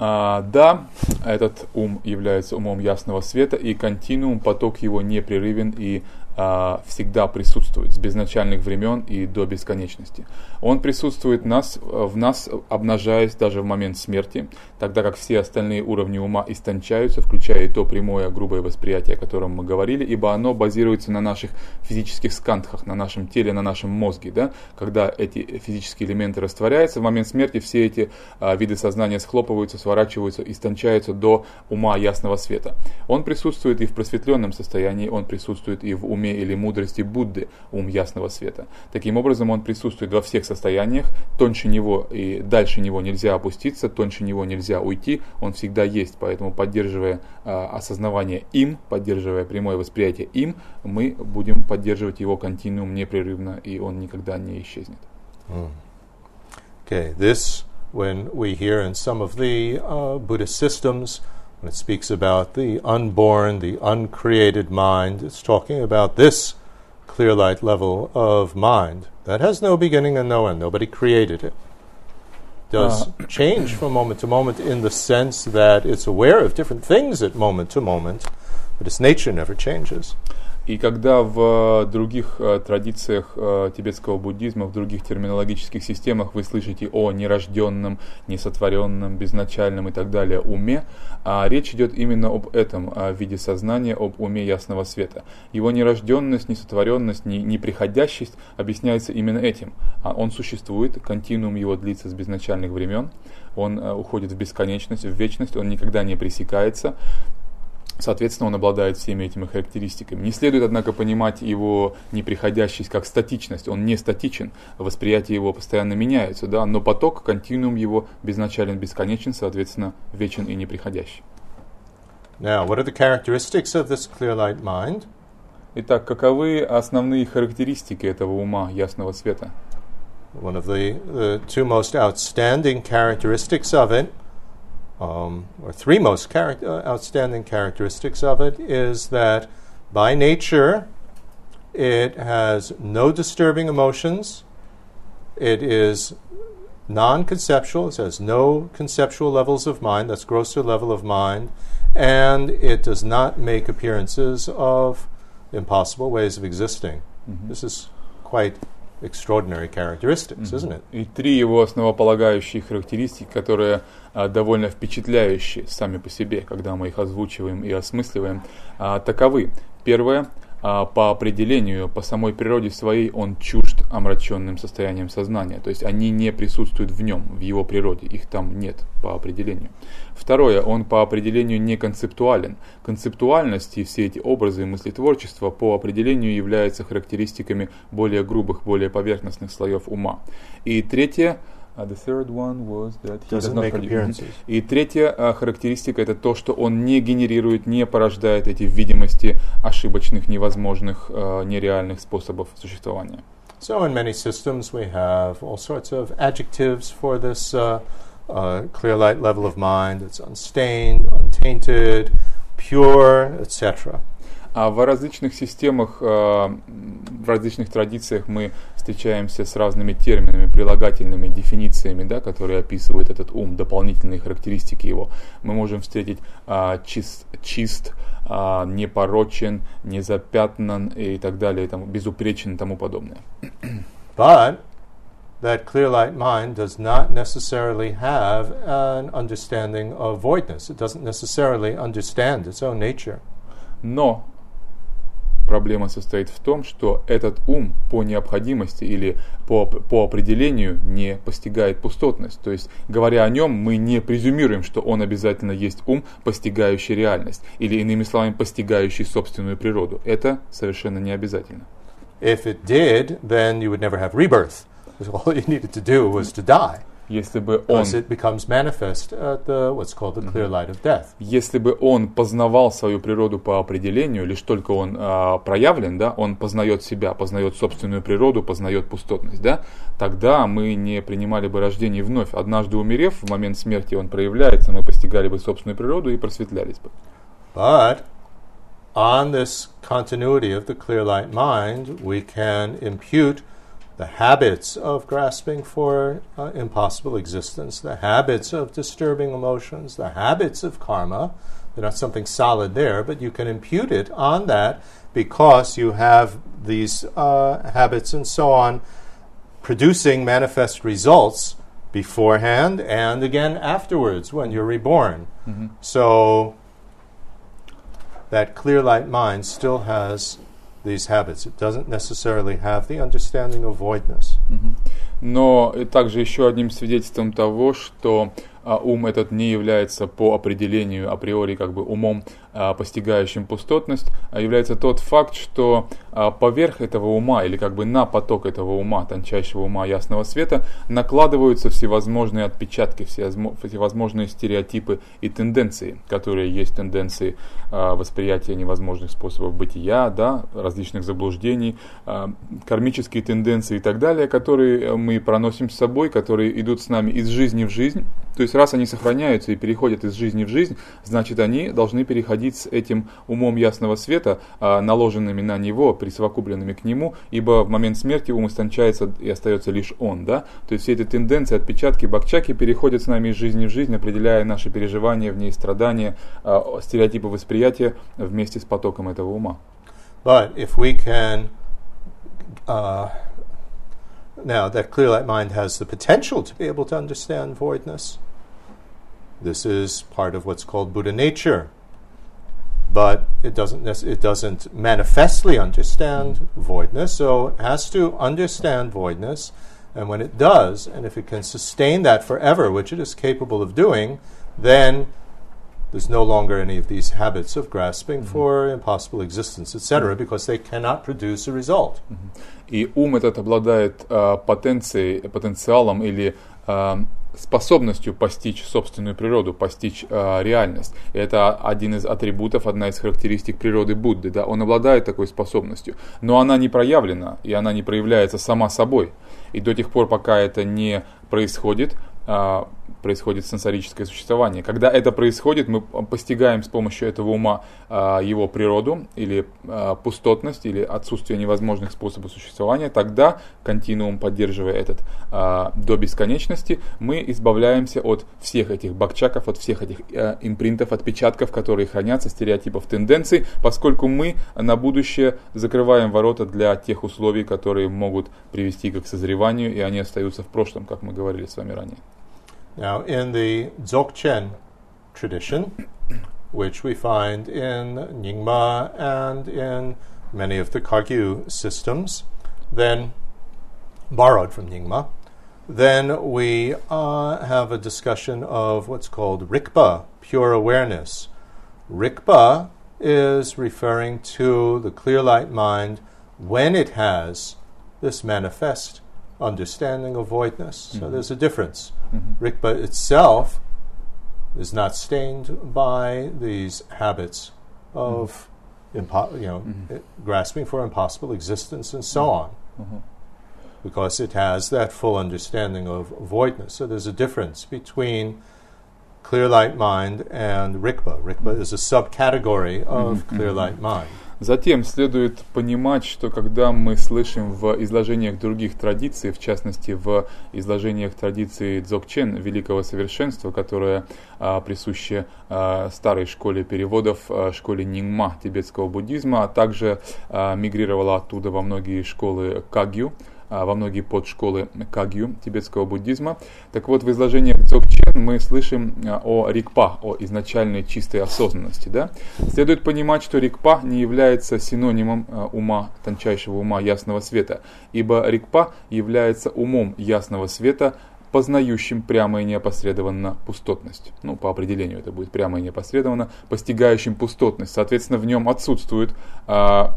А, да, этот ум является умом ясного света, и континуум, поток его непрерывен и а, всегда присутствует с безначальных времен и до бесконечности. Он присутствует нас, в нас, обнажаясь даже в момент смерти, тогда как все остальные уровни ума истончаются, включая и то прямое грубое восприятие, о котором мы говорили, ибо оно базируется на наших физических скантхах, на нашем теле, на нашем мозге. Да? Когда эти физические элементы растворяются, в момент смерти все эти а, виды сознания схлопываются, сворачиваются, истончаются до ума ясного света. Он присутствует и в просветленном состоянии, он присутствует и в уме уме или мудрости Будды, ум ясного света. Таким образом, он присутствует во всех состояниях, тоньше него и дальше него нельзя опуститься, тоньше него нельзя уйти, он всегда есть, поэтому поддерживая э, осознавание им, поддерживая прямое восприятие им, мы будем поддерживать его континуум непрерывно, и он никогда не исчезнет. Okay, this, when we hear in some of the uh, Buddhist systems, When it speaks about the unborn, the uncreated mind, it's talking about this clear light level of mind that has no beginning and no end. Nobody created it. Does uh, change from moment to moment in the sense that it's aware of different things at moment to moment, but its nature never changes. И когда в других э, традициях э, тибетского буддизма, в других терминологических системах вы слышите о нерожденном, несотворенном, безначальном и так далее уме, а речь идет именно об этом о виде сознания, об уме ясного света. Его нерожденность, несотворенность, неприходящесть объясняется именно этим. А он существует, континуум его длится с безначальных времен, он э, уходит в бесконечность, в вечность, он никогда не пресекается, Соответственно, он обладает всеми этими характеристиками. Не следует, однако, понимать его неприходящесть как статичность. Он не статичен, восприятие его постоянно меняется, да? но поток, континуум его безначален, бесконечен, соответственно, вечен и неприходящий. Now, what are the characteristics of this clear light mind? Итак, каковы основные характеристики этого ума ясного света? One of the, the two most outstanding characteristics of it um, or three most char- uh, outstanding characteristics of it is that by nature it has no disturbing emotions, it is non conceptual, it has no conceptual levels of mind, that's grosser level of mind, and it does not make appearances of impossible ways of existing. Mm-hmm. This is quite extraordinary characteristics, mm-hmm. isn't it? И три его основополагающие характеристики, которые а, довольно впечатляющие сами по себе, когда мы их озвучиваем и осмысливаем, а, таковы. Первое а, по определению, по самой природе своей, он чужд омраченным состоянием сознания. То есть они не присутствуют в нем, в его природе, их там нет по определению. Второе, он по определению не концептуален. Концептуальность и все эти образы и мыслетворчества по определению являются характеристиками более грубых, более поверхностных слоев ума. И третье, Uh, the third one was that he does not make appearances. И третья uh, характеристика это то, что он не генерирует, не порождает эти видимости ошибочных, невозможных, uh, нереальных способов существования. So in many systems we have all sorts of adjectives for this uh, uh, clear light level of mind. It's unstained, untainted, pure, etc. А в различных системах, в различных традициях мы встречаемся с разными терминами, прилагательными дефинициями, да, которые описывают этот ум, дополнительные характеристики его. Мы можем встретить а, чист, чист а, непорочен, незапятнан и так далее, тому, безупречен и тому подобное. But that clear light mind does not necessarily have an understanding of voidness. It doesn't necessarily understand its own nature. Но Проблема состоит в том, что этот ум по необходимости или по, по определению не постигает пустотность. То есть, говоря о нем, мы не презюмируем, что он обязательно есть ум, постигающий реальность, или иными словами, постигающий собственную природу. Это совершенно не обязательно. If it did, then you would never have rebirth. (laughs) All you needed to do was to die если бы он, it becomes manifest at the, what's called the clear light of death. если бы он познавал свою природу по определению, лишь только он а, проявлен, да, он познает себя, познает собственную природу, познает пустотность, да, тогда мы не принимали бы рождение вновь. Однажды умерев, в момент смерти он проявляется, мы постигали бы собственную природу и просветлялись бы. But on this continuity of the clear light mind, we can impute the habits of grasping for uh, impossible existence, the habits of disturbing emotions, the habits of karma. They're not something solid there, but you can impute it on that because you have these uh, habits and so on producing manifest results beforehand and again afterwards when you're reborn. Mm-hmm. So that clear light mind still has these habits. It doesn't necessarily have the understanding of voidness. Mm-hmm. Но также еще одним свидетельством того, что а, ум этот не является по определению априори как бы умом, а, постигающим пустотность, а является тот факт, что поверх этого ума или как бы на поток этого ума, тончайшего ума ясного света, накладываются всевозможные отпечатки, всевозможные стереотипы и тенденции, которые есть тенденции восприятия невозможных способов бытия, да, различных заблуждений, кармические тенденции и так далее, которые мы проносим с собой, которые идут с нами из жизни в жизнь, то есть раз они сохраняются и переходят из жизни в жизнь, значит они должны переходить с этим умом ясного света, а, наложенными на него, присовокупленными к нему, ибо в момент смерти ум истончается и остается лишь он. Да? То есть все эти тенденции, отпечатки, бакчаки переходят с нами из жизни в жизнь, определяя наши переживания, в ней страдания, а, стереотипы восприятия вместе с потоком этого ума. But if we can, uh, now that clear light mind has the potential to be able to understand voidness, this is part of what's called Buddha nature. But it doesn't nec- it doesn't manifestly understand voidness, so it has to understand voidness. And when it does, and if it can sustain that forever, which it is capable of doing, then there's no longer any of these habits of grasping for impossible existence, etc., because they cannot produce a result. И ум этот обладает э, потенцией, потенциалом или э, способностью постичь собственную природу, постичь э, реальность. Это один из атрибутов, одна из характеристик природы Будды. Да? Он обладает такой способностью, но она не проявлена, и она не проявляется сама собой. И до тех пор, пока это не происходит, э, происходит сенсорическое существование. Когда это происходит, мы постигаем с помощью этого ума а, его природу или а, пустотность или отсутствие невозможных способов существования. Тогда, континуум поддерживая этот а, до бесконечности, мы избавляемся от всех этих бакчаков, от всех этих а, импринтов, отпечатков, которые хранятся, стереотипов, тенденций, поскольку мы на будущее закрываем ворота для тех условий, которые могут привести к созреванию, и они остаются в прошлом, как мы говорили с вами ранее. Now, in the Dzogchen tradition, which we find in Nyingma and in many of the Kagyu systems, then borrowed from Nyingma, then we uh, have a discussion of what's called Rikpa, pure awareness. Rikpa is referring to the clear light mind when it has this manifest understanding of voidness. So mm-hmm. there's a difference. Mm-hmm. Rikpa itself is not stained by these habits of mm-hmm. impo- you know eh, grasping for impossible existence and so on, because it has that full understanding of voidness. So there's a difference between clear light mind and Rikpa. Rikpa is a subcategory of clear light mind. Затем следует понимать, что когда мы слышим в изложениях других традиций, в частности в изложениях традиции Дзogchen, великого совершенства, которое а, присуще а, старой школе переводов, а, школе Нингма тибетского буддизма, а также а, мигрировала оттуда во многие школы Кагью, во многие подшколы Кагью тибетского буддизма. Так вот, в изложениях Дзogchen мы слышим а, о Рикпа, о изначальной чистой осознанности. Да? Следует понимать, что Рикпа не является синонимом а, ума, тончайшего ума ясного света, ибо Рикпа является умом ясного света, познающим прямо и неопосредованно пустотность. Ну, по определению это будет прямо и неопосредованно, постигающим пустотность. Соответственно, в нем отсутствует а,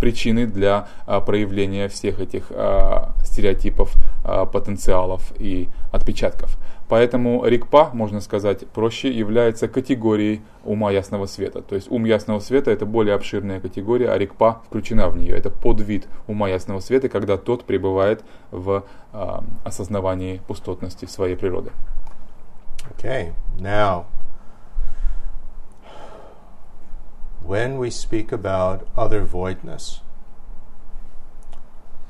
причины для а, проявления всех этих а, стереотипов, а, потенциалов и отпечатков. Поэтому рикпа, можно сказать проще, является категорией ума ясного света. То есть ум ясного света это более обширная категория, а рикпа включена в нее. Это подвид ума ясного света, когда тот пребывает в а, осознавании пустотности своей природы. Okay, now, when we speak about other voidness,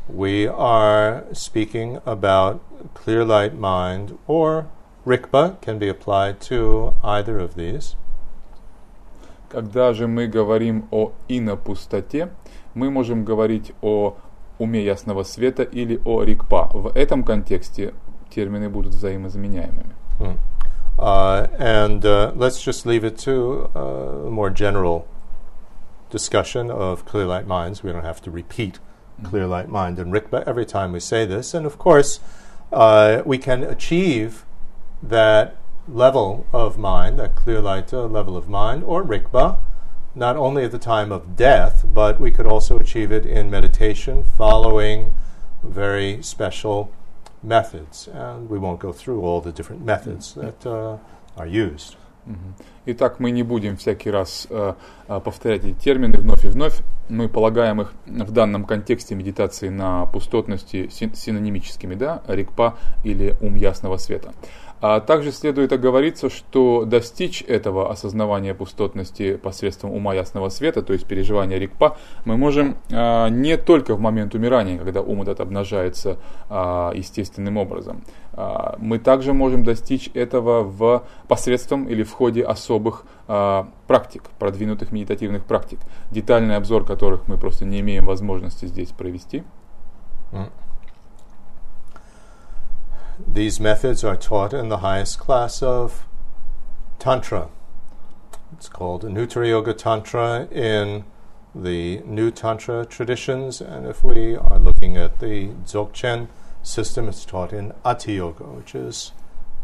we are speaking about clear light mind or rikpa can be applied to either of these. Когда же мы говорим о инопустоте, мы можем говорить о уме ясного света или о рикпа. В этом контексте термины будут взаимозаменяемыми. Hmm. Uh, and uh, let's just leave it to uh, a more general discussion of clear light minds. We don't have to repeat clear light mind and Rikpa every time we say this. And of course, uh, we can achieve that level of mind, that clear light uh, level of mind, or Rikpa, not only at the time of death, but we could also achieve it in meditation following very special methods. And we won't go through all the different methods that uh, are used. Итак, мы не будем всякий раз э, э, повторять эти термины вновь и вновь. Мы полагаем их в данном контексте медитации на пустотности син- синонимическими, да, рикпа или ум ясного света. А также следует оговориться, что достичь этого осознавания пустотности посредством ума ясного света, то есть переживания рикпа, мы можем а, не только в момент умирания, когда ум этот обнажается а, естественным образом. А, мы также можем достичь этого в посредством или в ходе особых а, практик, продвинутых медитативных практик, детальный обзор которых мы просто не имеем возможности здесь провести. These methods are taught in the highest class of Tantra. It's called Anuttara Yoga Tantra in the New Tantra traditions, and if we are looking at the Dzogchen system, it's taught in Ati Yoga, which is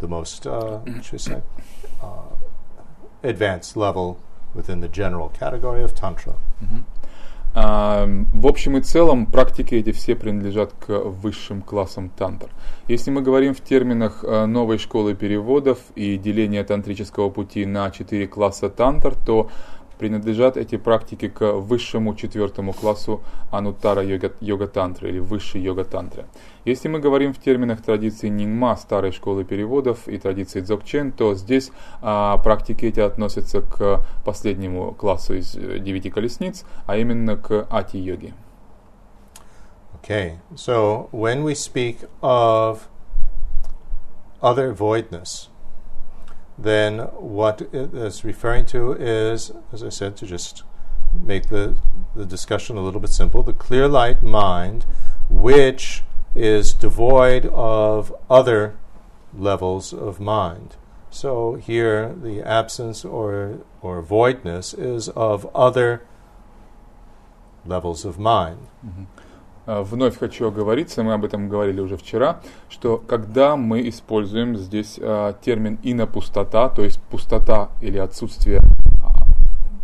the most, uh, should say, uh, advanced level within the general category of Tantra. Mm-hmm. В общем и целом, практики эти все принадлежат к высшим классам тантр. Если мы говорим в терминах э, новой школы переводов и деления тантрического пути на четыре класса тантр, то принадлежат эти практики к высшему четвертому классу анутара йога, йога тантры или высшей йога тантры. Если мы говорим в терминах традиции Нингма, старой школы переводов и традиции Дзogchen, то здесь а, практики эти относятся к последнему классу из э, девяти колесниц, а именно к ати-йоге. Okay, so when we speak of other voidness, then what it is referring to is, as I said, to just make the, the discussion a little bit simple, the clear light mind, which is devoid of other levels of mind. So here, the absence or, or voidness is of other levels of mind. Mm-hmm. Вновь хочу оговориться, мы об этом говорили уже вчера, что когда мы используем здесь э, термин инопустота, то есть пустота или отсутствие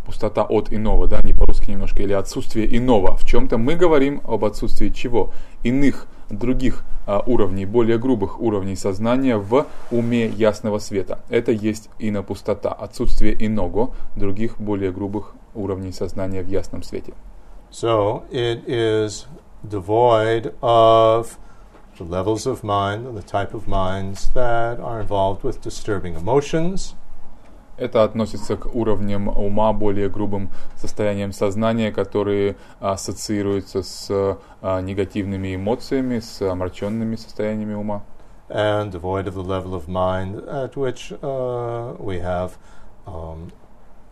пустота от иного, да, не по-русски немножко, или отсутствие иного в чем-то, мы говорим об отсутствии чего? Иных, других а, уровней, более грубых уровней сознания в уме ясного света. Это есть инопустота, отсутствие иного, других более грубых уровней сознания в ясном свете. So it is devoid of the levels of mind and the type of minds that are involved with disturbing emotions. Это относится к уровням ума, более грубым состояниям сознания, которые ассоциируются с а, негативными эмоциями, с омраченными состояниями ума. And devoid of the level of mind at which uh, we have um,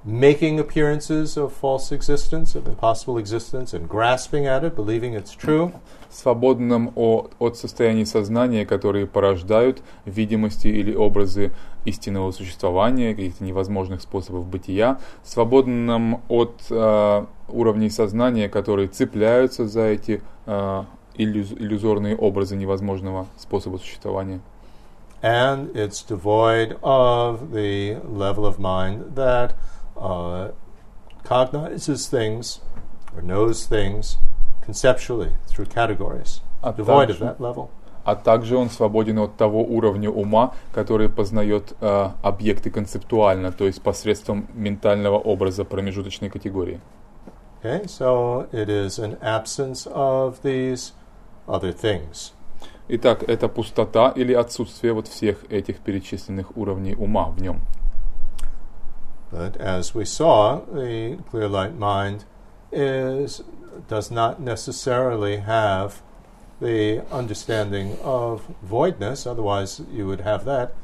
making appearances of false existence, of impossible existence, and grasping at it, believing it's true. Свободным от, от состояний сознания, которые порождают видимости или образы истинного существования, каких-то невозможных способов бытия, свободным от э, уровней сознания, которые цепляются за эти э, иллюз, иллюзорные образы невозможного способа существования. And it's devoid of the level of mind that uh, cognizes things or knows things conceptually through categories, а devoid также, of that level. А также он свободен от того уровня ума, который познает э, объекты концептуально, то есть посредством ментального образа промежуточной категории. Okay, so it is an absence of these other things. Итак, это пустота или отсутствие вот всех этих перечисленных уровней ума в нем. But as we saw, the clear light mind is does not necessarily have the understanding of voidness, otherwise you would have that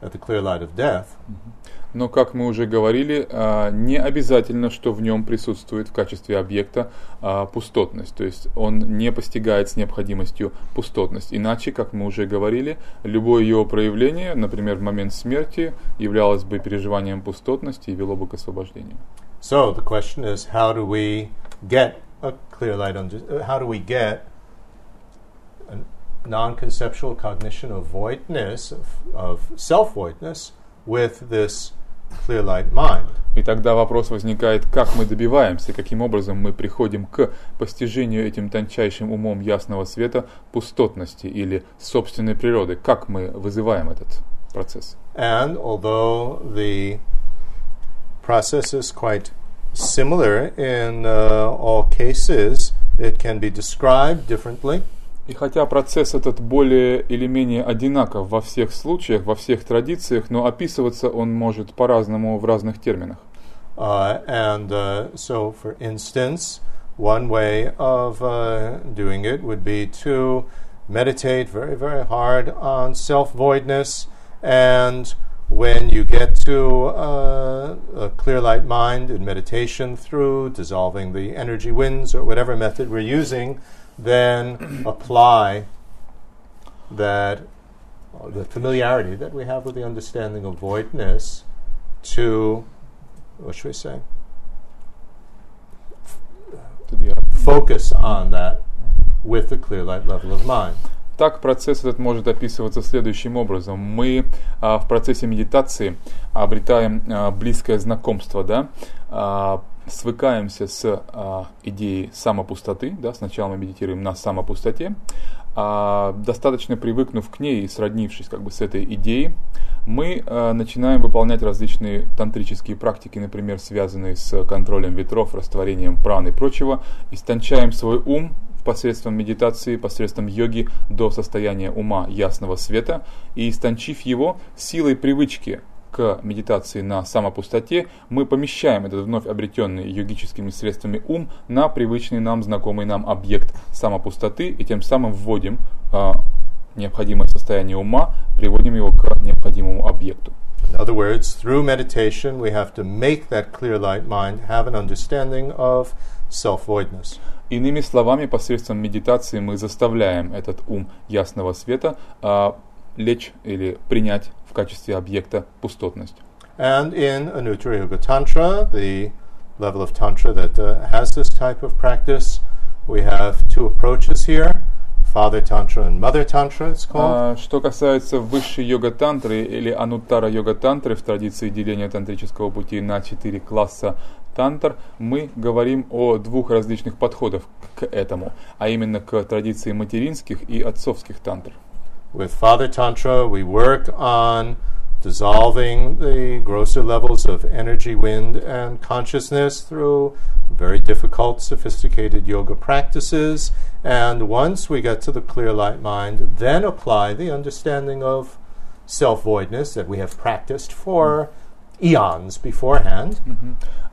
at the clear light of death. Mm-hmm. Но, как мы уже говорили, а, не обязательно, что в нем присутствует в качестве объекта а, пустотность, то есть он не постигает с необходимостью пустотность. Иначе, как мы уже говорили, любое его проявление, например, в момент смерти, являлось бы переживанием пустотности и вело бы к освобождению. So the question is, how do we get a clear light under, how do we get non-conceptual cognition of voidness, of, of self-voidness, with this clear light mind. И тогда вопрос возникает, как мы добиваемся, каким образом мы приходим к постижению этим тончайшим умом ясного света пустотности или собственной природы, как мы вызываем этот процесс. And although the process is quite similar in uh, all cases, it can be described differently. И хотя процесс этот более или менее одинаков во всех случаях, во всех традициях, но описываться он может по-разному в разных терминах. Uh, and uh, so, for instance, one way of uh, doing it would be to meditate very, very hard on self voidness. And when you get to uh, a clear light mind in meditation through dissolving the energy winds or whatever method we're using, then apply that uh, the familiarity that we have with the understanding of voidness to what should we say? To the Focus on that with the clear light level of mind. Так процесс этот может описываться следующим образом. Мы а, в процессе медитации обретаем а, близкое знакомство, да, а, свыкаемся с а, идеей самопустоты, да, сначала мы медитируем на самопустоте, а, достаточно привыкнув к ней и сроднившись как бы с этой идеей, мы а, начинаем выполнять различные тантрические практики, например, связанные с контролем ветров, растворением праны и прочего, истончаем свой ум посредством медитации, посредством йоги до состояния ума ясного света и истончив его силой привычки к медитации на самопустоте, мы помещаем этот вновь обретенный йогическими средствами ум на привычный нам, знакомый нам объект самопустоты и тем самым вводим э, необходимое состояние ума, приводим его к необходимому объекту. In other words, through meditation, we have to make that clear light mind have an understanding of self voidness. Иными словами, посредством медитации мы заставляем этот ум ясного света э, лечь или принять в качестве объекта пустотность. And in Anuttara Yoga Tantra, the level of Tantra that uh, has this type of practice, we have two approaches here Father Tantra and Mother Tantra, it's called. А, что касается высшей йога-тантры или ануттара йога-тантры в традиции деления тантрического пути на четыре класса тантр, мы говорим о двух различных подходах к этому, а именно к традиции материнских и отцовских тантр. With Father Tantra, we work on dissolving the grosser levels of energy, wind, and consciousness through very difficult, sophisticated yoga practices. And once we get to the clear light mind, then apply the understanding of self voidness that we have practiced for eons beforehand.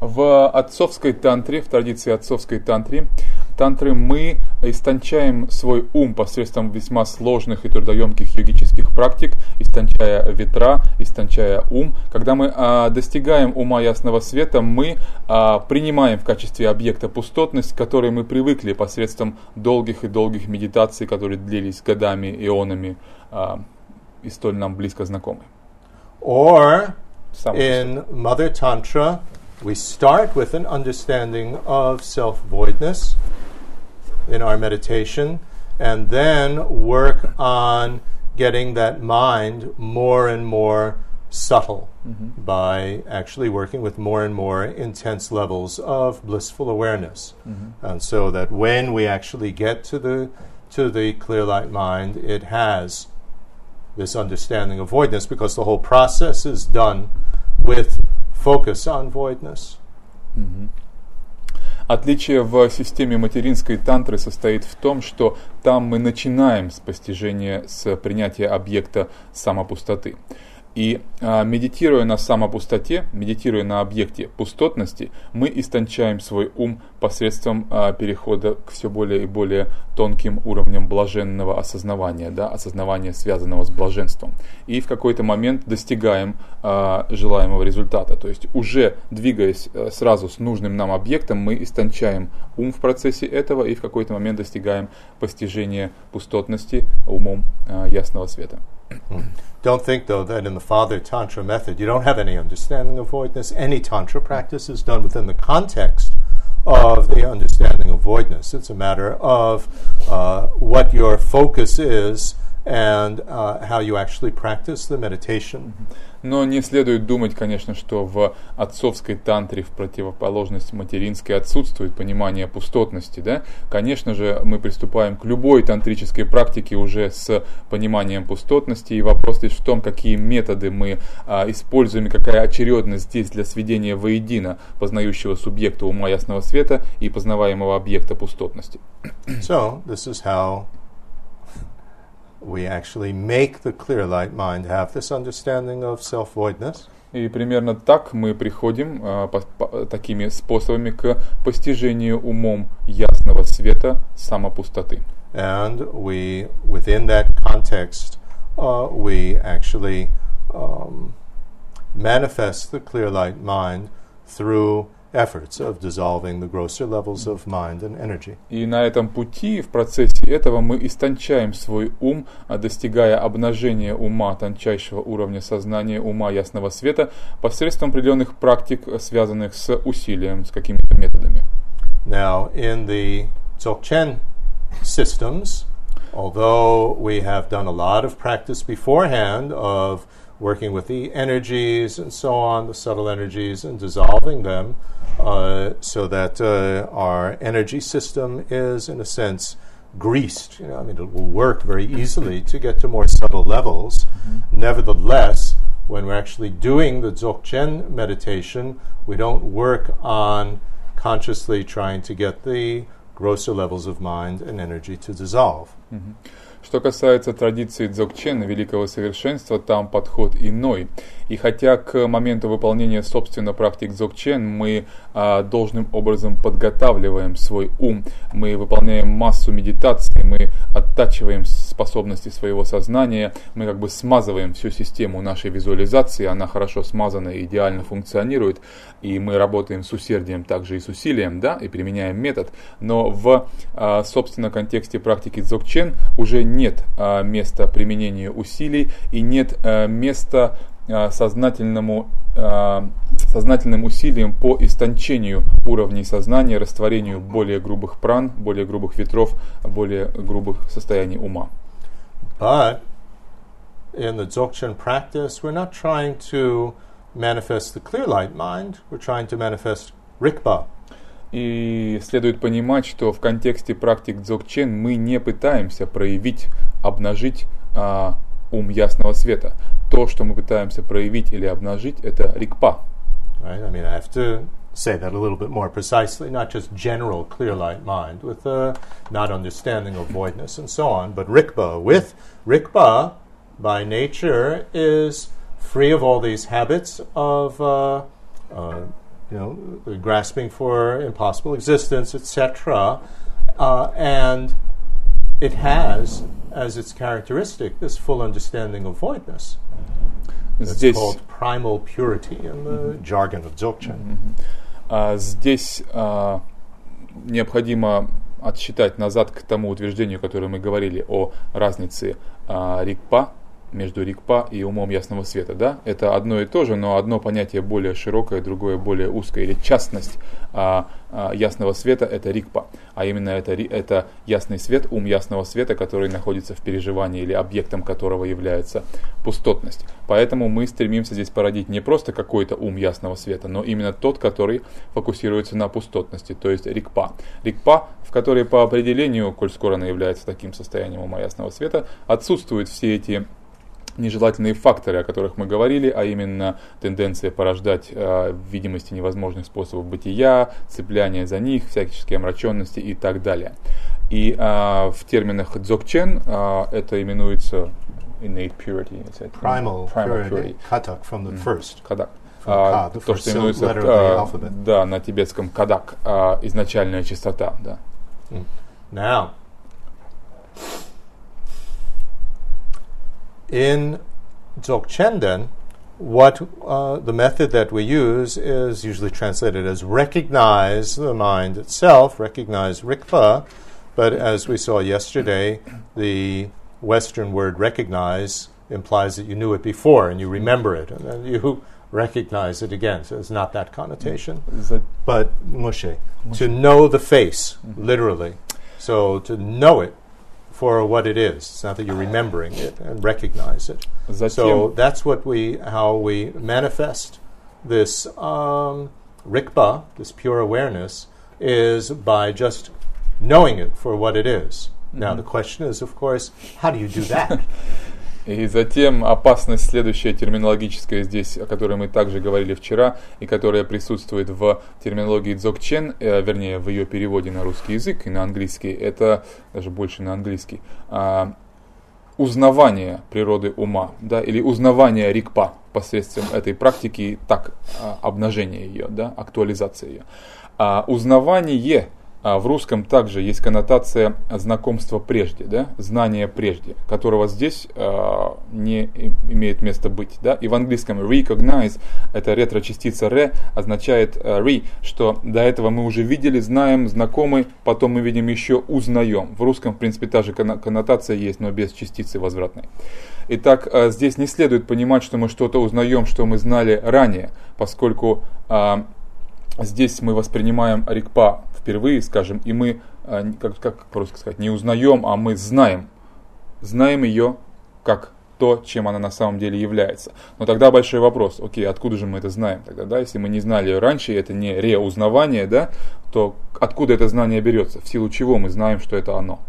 В отцовской тантре, в традиции отцовской тантре, тантры мы истончаем свой ум посредством весьма сложных и трудоемких йогических практик, истончая ветра, истончая ум. Когда мы а, достигаем ума ясного света, мы а, принимаем в качестве объекта пустотность, к которой мы привыкли посредством долгих и долгих медитаций, которые длились годами, ионами а, и столь нам близко знакомы. Or in Mother Tantra, we start with an understanding of self voidness in our meditation, and then work on getting that mind more and more subtle mm-hmm. by actually working with more and more intense levels of blissful awareness. Mm-hmm. And so that when we actually get to the to the clear light mind, it has this understanding of voidness because the whole process is done with focus on voidness. Mm-hmm. Отличие в системе материнской тантры состоит в том, что там мы начинаем с постижения, с принятия объекта самопустоты. И а, медитируя на самопустоте, медитируя на объекте пустотности, мы истончаем свой ум посредством а, перехода к все более и более тонким уровням блаженного осознавания, да, осознавания, связанного с блаженством. И в какой-то момент достигаем а, желаемого результата. То есть уже двигаясь а, сразу с нужным нам объектом, мы истончаем ум в процессе этого и в какой-то момент достигаем постижения пустотности умом ясного света. Don't think, though, that in the Father Tantra method you don't have any understanding of voidness. Any Tantra practice is done within the context of the understanding of voidness. It's a matter of uh, what your focus is and uh, how you actually practice the meditation. Но не следует думать, конечно, что в отцовской тантре в противоположность материнской отсутствует понимание пустотности. Да? Конечно же, мы приступаем к любой тантрической практике уже с пониманием пустотности. И вопрос лишь в том, какие методы мы а, используем, и какая очередность здесь для сведения воедино познающего субъекта ума ясного света и познаваемого объекта пустотности. So, this is how we actually make the clear light mind have this understanding of self voidness. И примерно так мы приходим а, по- по- такими способами к постижению умом ясного света самопустоты. And we, within that context, uh, we actually um, manifest the clear light mind through efforts of dissolving the grosser levels of mind and energy. И на этом пути, в процессе этого, мы истончаем свой ум, а, достигая обнажения ума тончайшего уровня сознания, ума ясного света, посредством определенных практик, связанных с усилием, с какими-то методами. Now, in the Dzogchen systems, although we have done a lot of practice beforehand of working with the energies and so on, the subtle energies, and dissolving them uh, so that uh, our energy system is, in a sense, greased. You know, I mean, it will work very easily to get to more subtle levels. Nevertheless, when we're actually doing the Dzogchen meditation, we don't work on consciously trying to get the grosser levels of mind and energy to dissolve. Что касается традиции дзogchen, великого совершенства, там подход иной. И хотя к моменту выполнения, собственно, практик дзogchen мы а, должным образом подготавливаем свой ум, мы выполняем массу медитаций, мы оттачиваем способности своего сознания, мы как бы смазываем всю систему нашей визуализации, она хорошо смазана и идеально функционирует, и мы работаем с усердием, также и с усилием, да, и применяем метод, но в, а, собственно, контексте практики дзogchen уже нет а, места применению усилий и нет а, места сознательному, а, сознательным усилиям по истончению уровней сознания, растворению более грубых пран, более грубых ветров, более грубых состояний ума. But in the Dzogchen practice, we're not trying to manifest the clear light mind, we're trying to manifest Rikpa. И следует понимать, что в контексте практик дзogchen мы не пытаемся проявить, обнажить а, ум ясного света. То, что мы пытаемся проявить или обнажить, это рикпа. Right? I mean, I have to say that a little bit more precisely, not just general clear light mind with a not understanding of voidness and so on, but Rikpa. With Rikpa, by nature, is free of all these habits of, uh, uh, you know, the grasping for impossible existence, etc. Uh, and it has as its characteristic this full understanding of voidness. It's called primal purity in the jargon of Dzogchen. а, здесь а, необходимо отсчитать назад к тому утверждению, которое мы говорили о разнице а, рикпа между рикпа и умом ясного света. Да? Это одно и то же, но одно понятие более широкое, другое более узкое. Или частность а, а, ясного света – это рикпа. А именно это, это ясный свет, ум ясного света, который находится в переживании или объектом которого является пустотность. Поэтому мы стремимся здесь породить не просто какой-то ум ясного света, но именно тот, который фокусируется на пустотности, то есть рикпа. Рикпа, в которой по определению, коль скоро она является таким состоянием ума ясного света, отсутствуют все эти нежелательные факторы, о которых мы говорили, а именно тенденция порождать э, видимости невозможных способов бытия, цепляние за них, всяческие омраченности и так далее. И э, в терминах дзogchen э, это именуется innate purity, it's Primal, primal purity, katak from the first. А, ka, the то, что именуется alphabet. да, на тибетском кадак, а, изначальная чистота, да. Now, in Dzogchen, what uh, the method that we use is usually translated as recognize the mind itself, recognize Rikpa, but as we saw yesterday, the Western word recognize implies that you knew it before and you remember it, and then you recognize it again. So it's not that connotation За- but mushe, to know the face, literally. So to know it for what it is. It's not that you're remembering it and recognize it. That so that's what we how we manifest this um, rikpa, this pure awareness, is by just knowing it for what it is. Mm-hmm. Now the question is, of course, how do you do that? (laughs) И затем опасность следующая терминологическая здесь, о которой мы также говорили вчера, и которая присутствует в терминологии дзогчен, э, вернее в ее переводе на русский язык и на английский, это даже больше на английский. а, узнавание природы ума, да, или узнавание рикпа посредством этой практики, так, а, обнажения ее, да, актуализации ее. А узнавание а в русском также есть коннотация знакомства прежде, да, знания прежде, которого здесь э, не имеет места быть. Да. И в английском recognize, это ретро-частица re, означает э, re, что до этого мы уже видели, знаем, знакомы, потом мы видим еще узнаем. В русском, в принципе, та же коннотация есть, но без частицы возвратной. Итак, э, здесь не следует понимать, что мы что-то узнаем, что мы знали ранее, поскольку э, здесь мы воспринимаем рикпа впервые, скажем, и мы, э, как, как по-русски сказать, не узнаем, а мы знаем. Знаем ее как то, чем она на самом деле является. Но тогда большой вопрос, окей, откуда же мы это знаем тогда, да, если мы не знали ее раньше, это не реузнавание, да, то откуда это знание берется, в силу чего мы знаем, что это оно.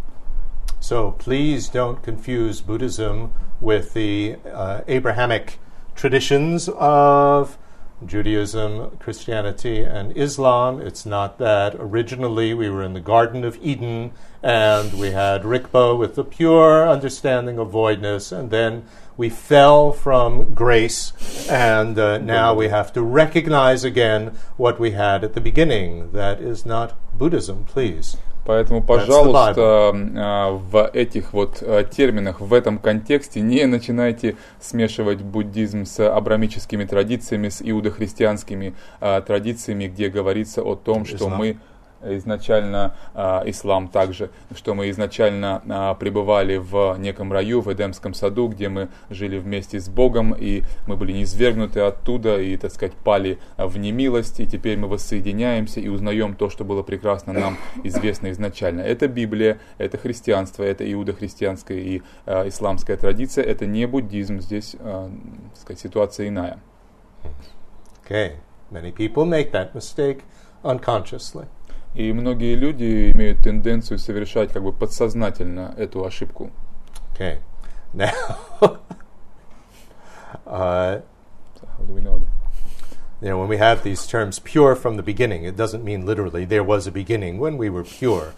So please don't confuse Buddhism with the uh, Abrahamic traditions of Judaism, Christianity, and Islam. It's not that. Originally, we were in the Garden of Eden and we had Rikbo with the pure understanding of voidness, and then we fell from grace, and uh, now we have to recognize again what we had at the beginning. That is not Buddhism, please. Поэтому, пожалуйста, а, в этих вот а, терминах, в этом контексте не начинайте смешивать буддизм с абрамическими традициями, с иудохристианскими а, традициями, где говорится о том, что мы изначально э, ислам также, что мы изначально э, пребывали в неком раю, в Эдемском саду, где мы жили вместе с Богом, и мы были низвергнуты оттуда, и, так сказать, пали в немилость, и теперь мы воссоединяемся и узнаем то, что было прекрасно нам известно изначально. Это Библия, это христианство, это иудохристианская и э, исламская традиция, это не буддизм, здесь, э, сказать, ситуация иная. Okay. Many people make that mistake unconsciously. И многие люди имеют тенденцию совершать как бы подсознательно эту ошибку. Okay. Now, (laughs) uh, so how do we know that? You know, when we have these terms pure from the beginning, it doesn't mean literally there was a beginning when we were pure.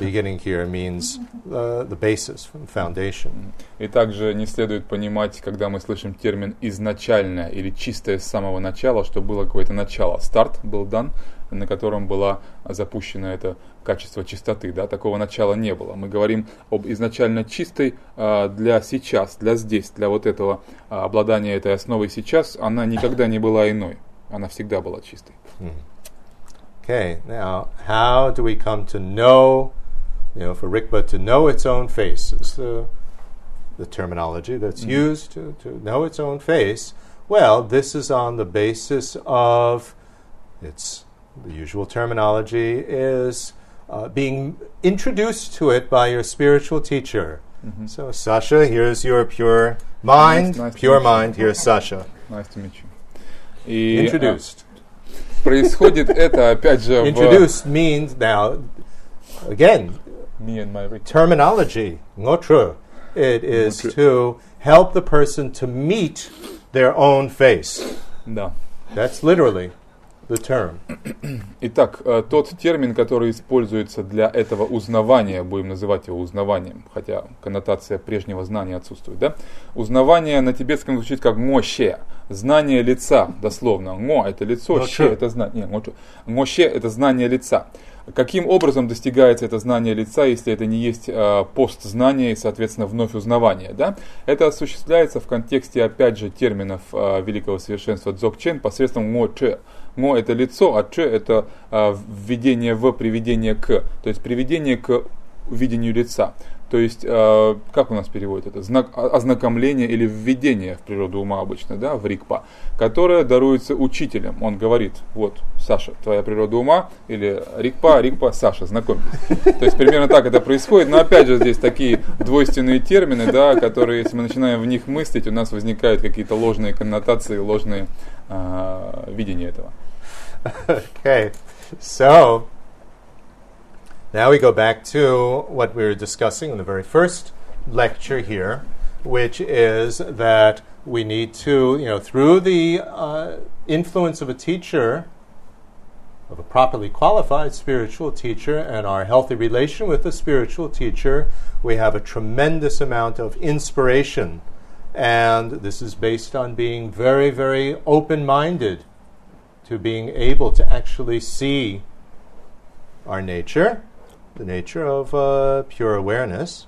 Beginning here means uh, the basis, foundation. И также не следует понимать, когда мы слышим термин изначально или чистое с самого начала, что было какое-то начало. Старт был дан, на котором была запущена это качество чистоты. Да? Такого начала не было. Мы говорим об изначально чистой а, для сейчас, для здесь, для вот этого а, обладания этой основой сейчас. Она никогда не была иной. Она всегда была чистой. Okay, now how do we come to know, you know, for Rikpa to know its own face is the, the terminology that's mm-hmm. used to, to know its own face. Well, this is on the basis of its the usual terminology is uh, being introduced to it by your spiritual teacher. Mm-hmm. So, Sasha, here's your pure mind, nice, nice pure mind. Here's Sasha. Nice to meet you. И, introduced. происходит это опять же Introduced means now, again, me and my terminology, ngotra. It is to help the person to meet their own face. Да. That's literally The term. Итак, э, тот термин, который используется для этого узнавания, будем называть его узнаванием, хотя коннотация прежнего знания отсутствует, да? Узнавание на тибетском звучит как моще, знание лица, дословно. Ngo это лицо, ще это знание. Моще это знание лица. Каким образом достигается это знание лица, если это не есть э, постзнание и, соответственно, вновь узнавание? Да? Это осуществляется в контексте, опять же, терминов э, великого совершенства Дзогчен посредством Ngo Ngo это лицо, а Че это э, введение в приведение к, то есть приведение к видению лица. То есть, э, как у нас переводит это? Знак, ознакомление или введение в природу ума обычно, да, в рикпа, которое даруется учителем. Он говорит, вот, Саша, твоя природа ума, или рикпа, рикпа, Саша, знакомьтесь. То есть, примерно так это происходит, но опять же здесь такие двойственные термины, да, которые, если мы начинаем в них мыслить, у нас возникают какие-то ложные коннотации, ложные э, видения этого. Okay, so Now we go back to what we were discussing in the very first lecture here, which is that we need to, you know, through the uh, influence of a teacher, of a properly qualified spiritual teacher and our healthy relation with the spiritual teacher, we have a tremendous amount of inspiration. And this is based on being very, very open minded to being able to actually see our nature, the nature of uh, pure awareness.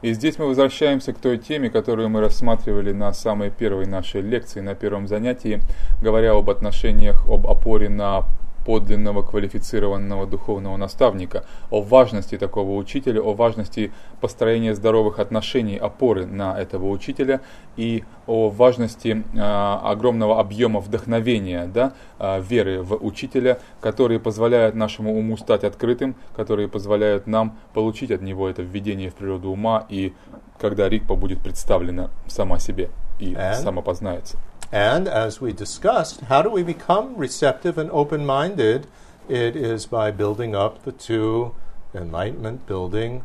И здесь мы возвращаемся к той теме, которую мы рассматривали на самой первой нашей лекции, на первом занятии, говоря об отношениях, об опоре на подлинного квалифицированного духовного наставника, о важности такого учителя, о важности построения здоровых отношений, опоры на этого учителя и о важности э, огромного объема вдохновения, да, э, веры в учителя, которые позволяют нашему уму стать открытым, которые позволяют нам получить от него это введение в природу ума и когда Рикпа будет представлена сама себе и And? самопознается. And as we discussed, how do we become receptive and open minded? It is by building up the two enlightenment building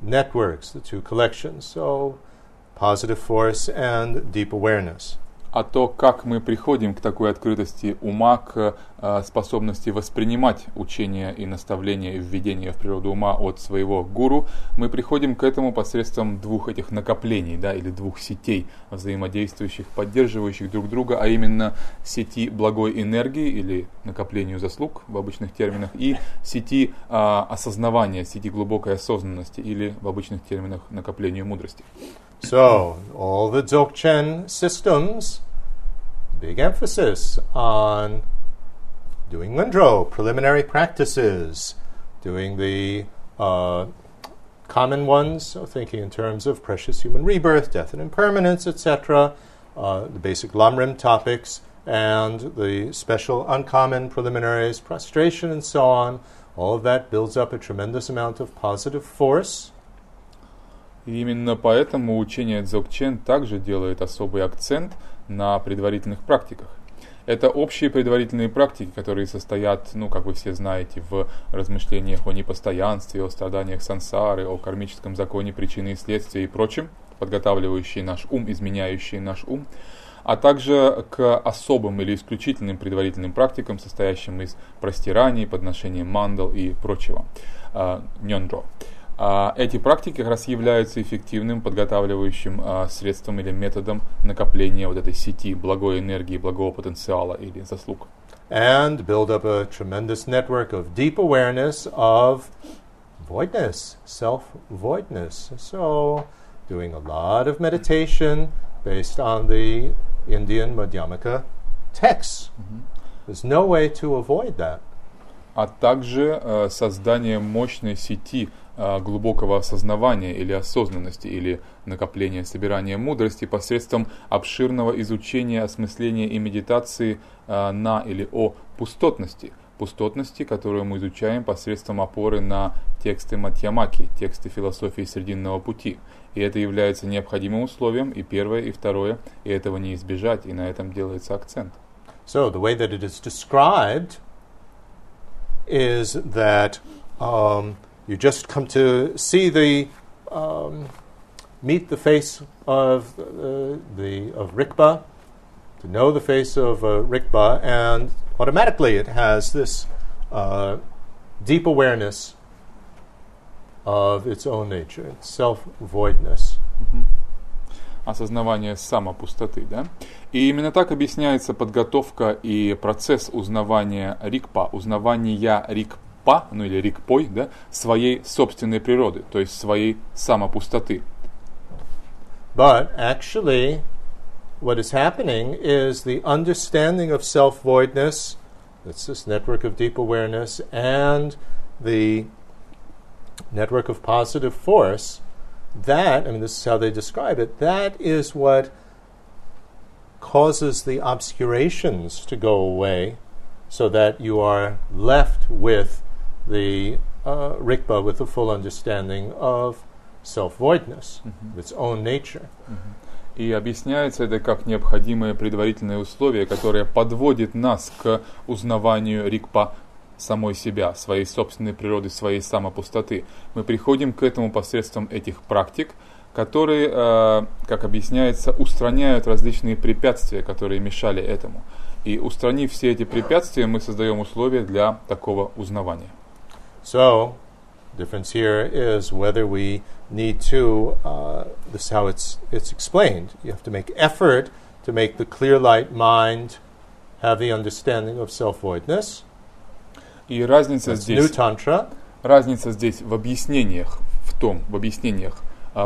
networks, the two collections. So, positive force and deep awareness. А то, как мы приходим к такой открытости ума, к э, способности воспринимать учения и наставления и введения в природу ума от своего гуру, мы приходим к этому посредством двух этих накоплений, да, или двух сетей взаимодействующих, поддерживающих друг друга, а именно сети благой энергии или накоплению заслуг в обычных терминах и сети э, осознавания, сети глубокой осознанности или в обычных терминах накоплению мудрости. So, all the Dzogchen systems, big emphasis on doing Lindro, preliminary practices, doing the uh, common ones, so thinking in terms of precious human rebirth, death and impermanence, etc., uh, the basic Lamrim topics, and the special uncommon preliminaries, prostration, and so on. All of that builds up a tremendous amount of positive force. И именно поэтому учение Дзogchen также делает особый акцент на предварительных практиках. Это общие предварительные практики, которые состоят, ну, как вы все знаете, в размышлениях о непостоянстве, о страданиях сансары, о кармическом законе причины и следствия и прочем, подготавливающие наш ум, изменяющие наш ум, а также к особым или исключительным предварительным практикам, состоящим из простираний, подношения мандал и прочего, э, нёндро. А эти практики как раз являются эффективным подготавливающим а, средством или методом накопления вот этой сети благой энергии, благого потенциала или заслуг. and build up a tremendous network of deep awareness of voidness, self voidness. So, doing a lot of meditation based on the Indian Madhyamaka texts. There's no way to avoid that. А также э, создание мощной сети глубокого осознавания или осознанности, или накопления, собирания мудрости посредством обширного изучения, осмысления и медитации э, на или о пустотности. Пустотности, которую мы изучаем посредством опоры на тексты Матьямаки, тексты философии Срединного пути. И это является необходимым условием, и первое, и второе, и этого не избежать, и на этом делается акцент. So, the way that it is described is that um, you just come to see the um, meet the face of uh, the of Rikba, to know the face of uh, Rikba, and automatically it has this uh, deep awareness of its own nature, its self voidness. осознавание самопустоты, да? И именно так объясняется подготовка и процесс узнавания рикпа, узнавания рикпа, ну или рикпой, да, своей собственной природы, то есть своей самопустоты. But actually, what is happening is the understanding of self voidness, that's this network of deep awareness, and the network of positive force. That, I mean, this is how they describe it, that is what causes the obscurations to go away so that you are left with the uh, Rikpa with a full understanding of self voidness, its own nature. И объясняется это как необходимое предварительное условие, которое подводит нас к узнаванию рикпа самой себя, своей собственной природы, своей самопустоты. Мы приходим к этому посредством этих практик, которые, э, как объясняется, устраняют различные препятствия, которые мешали этому. И устранив все эти препятствия, мы создаем условия для такого узнавания. So, difference here is whether we need to, uh, this is how it's, it's explained. You have to make effort to make the clear light mind have the understanding of self voidness. И разница That's new здесь, Tantra. разница здесь в объяснениях, в том, в объяснениях а,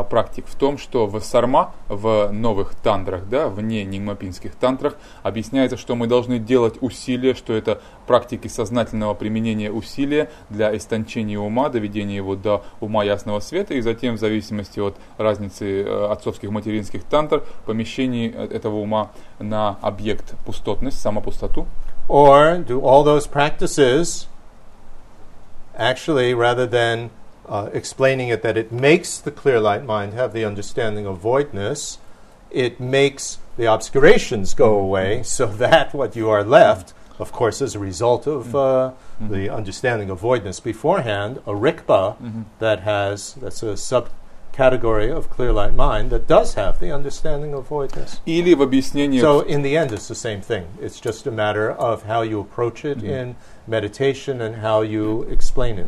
практик в том, что в сарма, в новых тантрах, да, вне нимапинских тантрах, объясняется, что мы должны делать усилия, что это практики сознательного применения усилия для истончения ума, доведения его до ума ясного света, и затем, в зависимости от разницы э, отцовских материнских тантр, помещение э, этого ума на объект пустотность, самопустоту, Or do all those practices actually, rather than uh, explaining it that it makes the clear light mind have the understanding of voidness, it makes the obscurations go away so (laughs) that what you are left, of course, as a result of uh, the understanding of voidness. Beforehand, a rikpa that has, that's a subcategory of clear light mind that does have the understanding of voidness. или в объяснениях So in the end, it's the same thing. It's just a matter of how you approach it in meditation and how you explain it.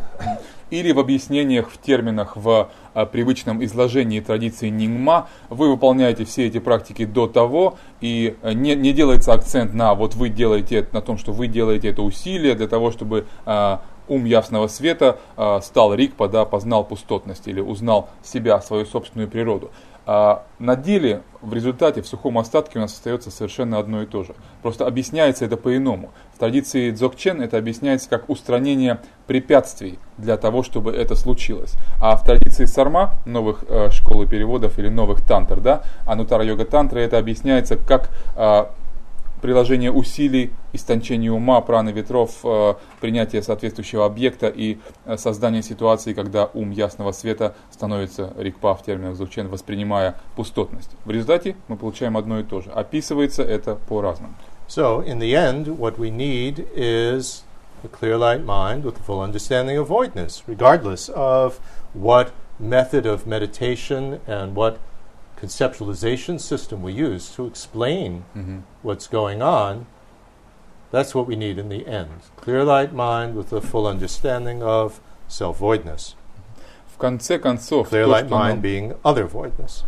или в объяснениях в терминах в а, привычном изложении традиции Нингма, вы выполняете все эти практики до того, и а, не, не делается акцент на вот вы делаете на том, что вы делаете это усилие для того, чтобы а, ум ясного света а, стал рикпа, да, познал пустотность или узнал себя, свою собственную природу. А на деле, в результате, в сухом остатке у нас остается совершенно одно и то же. Просто объясняется это по-иному. В традиции Дзогчен это объясняется как устранение препятствий для того, чтобы это случилось. А в традиции Сарма, новых э, школы переводов или новых тантр, да, Анутара йога тантра, это объясняется как э, приложение усилий, истончение ума, праны ветров, э, принятие соответствующего объекта и э, создание ситуации, когда ум ясного света становится рикпа в терминах Зучен, воспринимая пустотность. В результате мы получаем одно и то же. Описывается это по-разному. So in the end, what we need is a clear light mind with a full understanding of voidness, regardless of what method of meditation and what conceptualization system we use to explain what's going on. That's what we need in the end. Clear light mind with a full understanding of self voidness. В конце концов, Clear light mind being other voidness.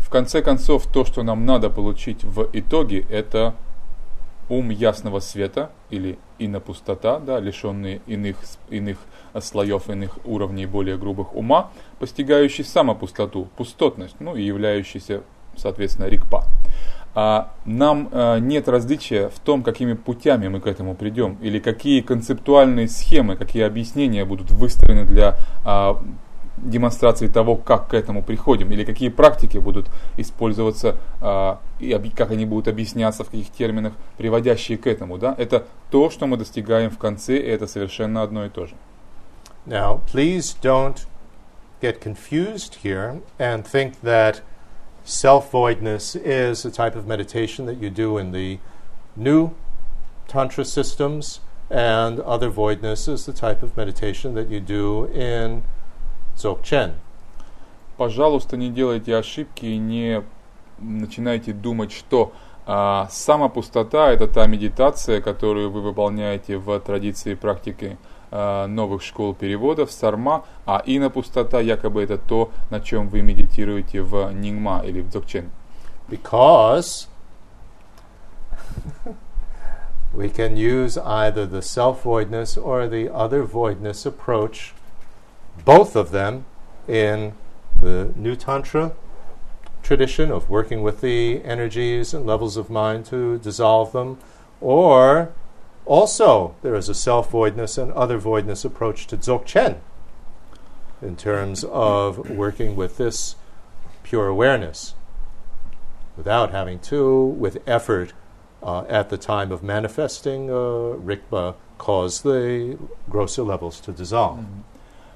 В конце концов, то, что нам надо получить в итоге, это ум ясного света или инопустота, да, лишенный иных, иных э, слоев, иных уровней более грубых ума, постигающий самопустоту, пустотность, ну и являющийся, соответственно, рикпа. А нам э, нет различия в том, какими путями мы к этому придем, или какие концептуальные схемы, какие объяснения будут выстроены для а, демонстрации того, как к этому приходим, или какие практики будут использоваться, а, и как они будут объясняться, в каких терминах, приводящие к этому. Да? Это то, что мы достигаем в конце, и это совершенно одно и то же. Now, please don't get confused here and think that self voidness is a type of meditation that you do in the new Tantra systems, and other voidness is the type of meditation that you do in Dzogchen. Пожалуйста, не делайте ошибки и не начинайте думать, что а, самопустота – это та медитация, которую вы выполняете в традиции практики а, новых школ переводов, сарма, а инопустота якобы это то, на чем вы медитируете в нингма или в дзогчен. Because we can use either the self voidness or the other voidness approach, both of them in the New Tantra tradition of working with the energies and levels of mind to dissolve them, or also there is a self voidness and other voidness approach to Dzogchen in terms of working with this pure awareness without having to, with effort uh, at the time of manifesting, uh, Rikpa cause the grosser levels to dissolve.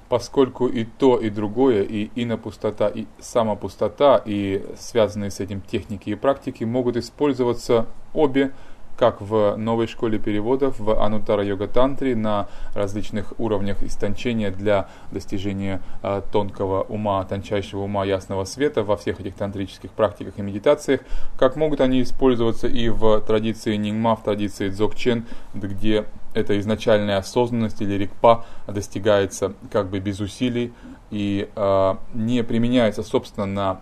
Поскольку и то, и другое, и инопустота, и самопустота, и связанные с этим техники и практики могут использоваться обе как в новой школе переводов, в Анутара Йога Тантре на различных уровнях истончения для достижения э, тонкого ума, тончайшего ума ясного света во всех этих тантрических практиках и медитациях, как могут они использоваться и в традиции Нингма, в традиции Дзогчен, где эта изначальная осознанность или рикпа достигается как бы без усилий и э, не применяется, собственно, на,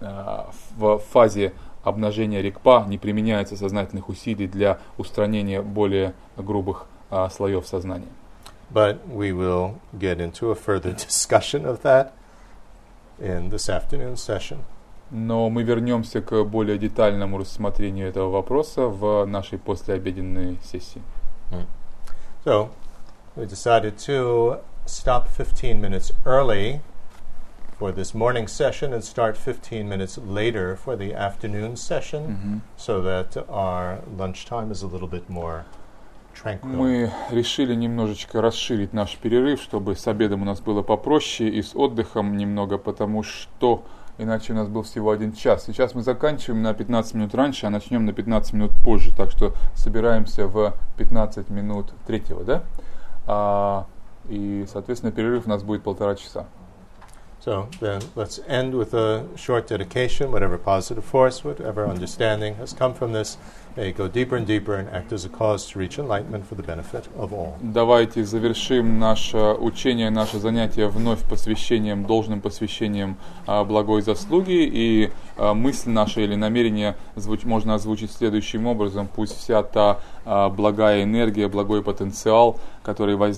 э, в фазе обнажения рикпа, не применяется сознательных усилий для устранения более грубых э, слоев сознания. But we will get into a further (laughs) discussion of that in this afternoon session. Но мы вернемся к более детальному рассмотрению этого вопроса в нашей послеобеденной сессии. Mm. So, we decided to stop 15 minutes early for this morning session and start 15 minutes later for the afternoon session Мгм. so that our lunchtime is a little bit more tranquil. Мы решили немножечко расширить наш перерыв, чтобы с обедом у нас было попроще и с отдыхом немного, потому что иначе у нас был всего один час. Сейчас мы заканчиваем на 15 минут раньше, а начнем на 15 минут позже, так что собираемся в 15 минут третьего, да? А, и, соответственно, перерыв у нас будет полтора часа. So then let's end with a short dedication, whatever positive force, whatever understanding has come from this, may go deeper and deeper and act as a cause to reach enlightenment for the benefit of all. Давайте завершим наше учение, наше занятие вновь посвящением, должным посвящением а, благой заслуги. И а, мысль наша или намерение звуч- можно озвучить следующим образом. Пусть вся та а, благая энергия, благой потенциал, который возник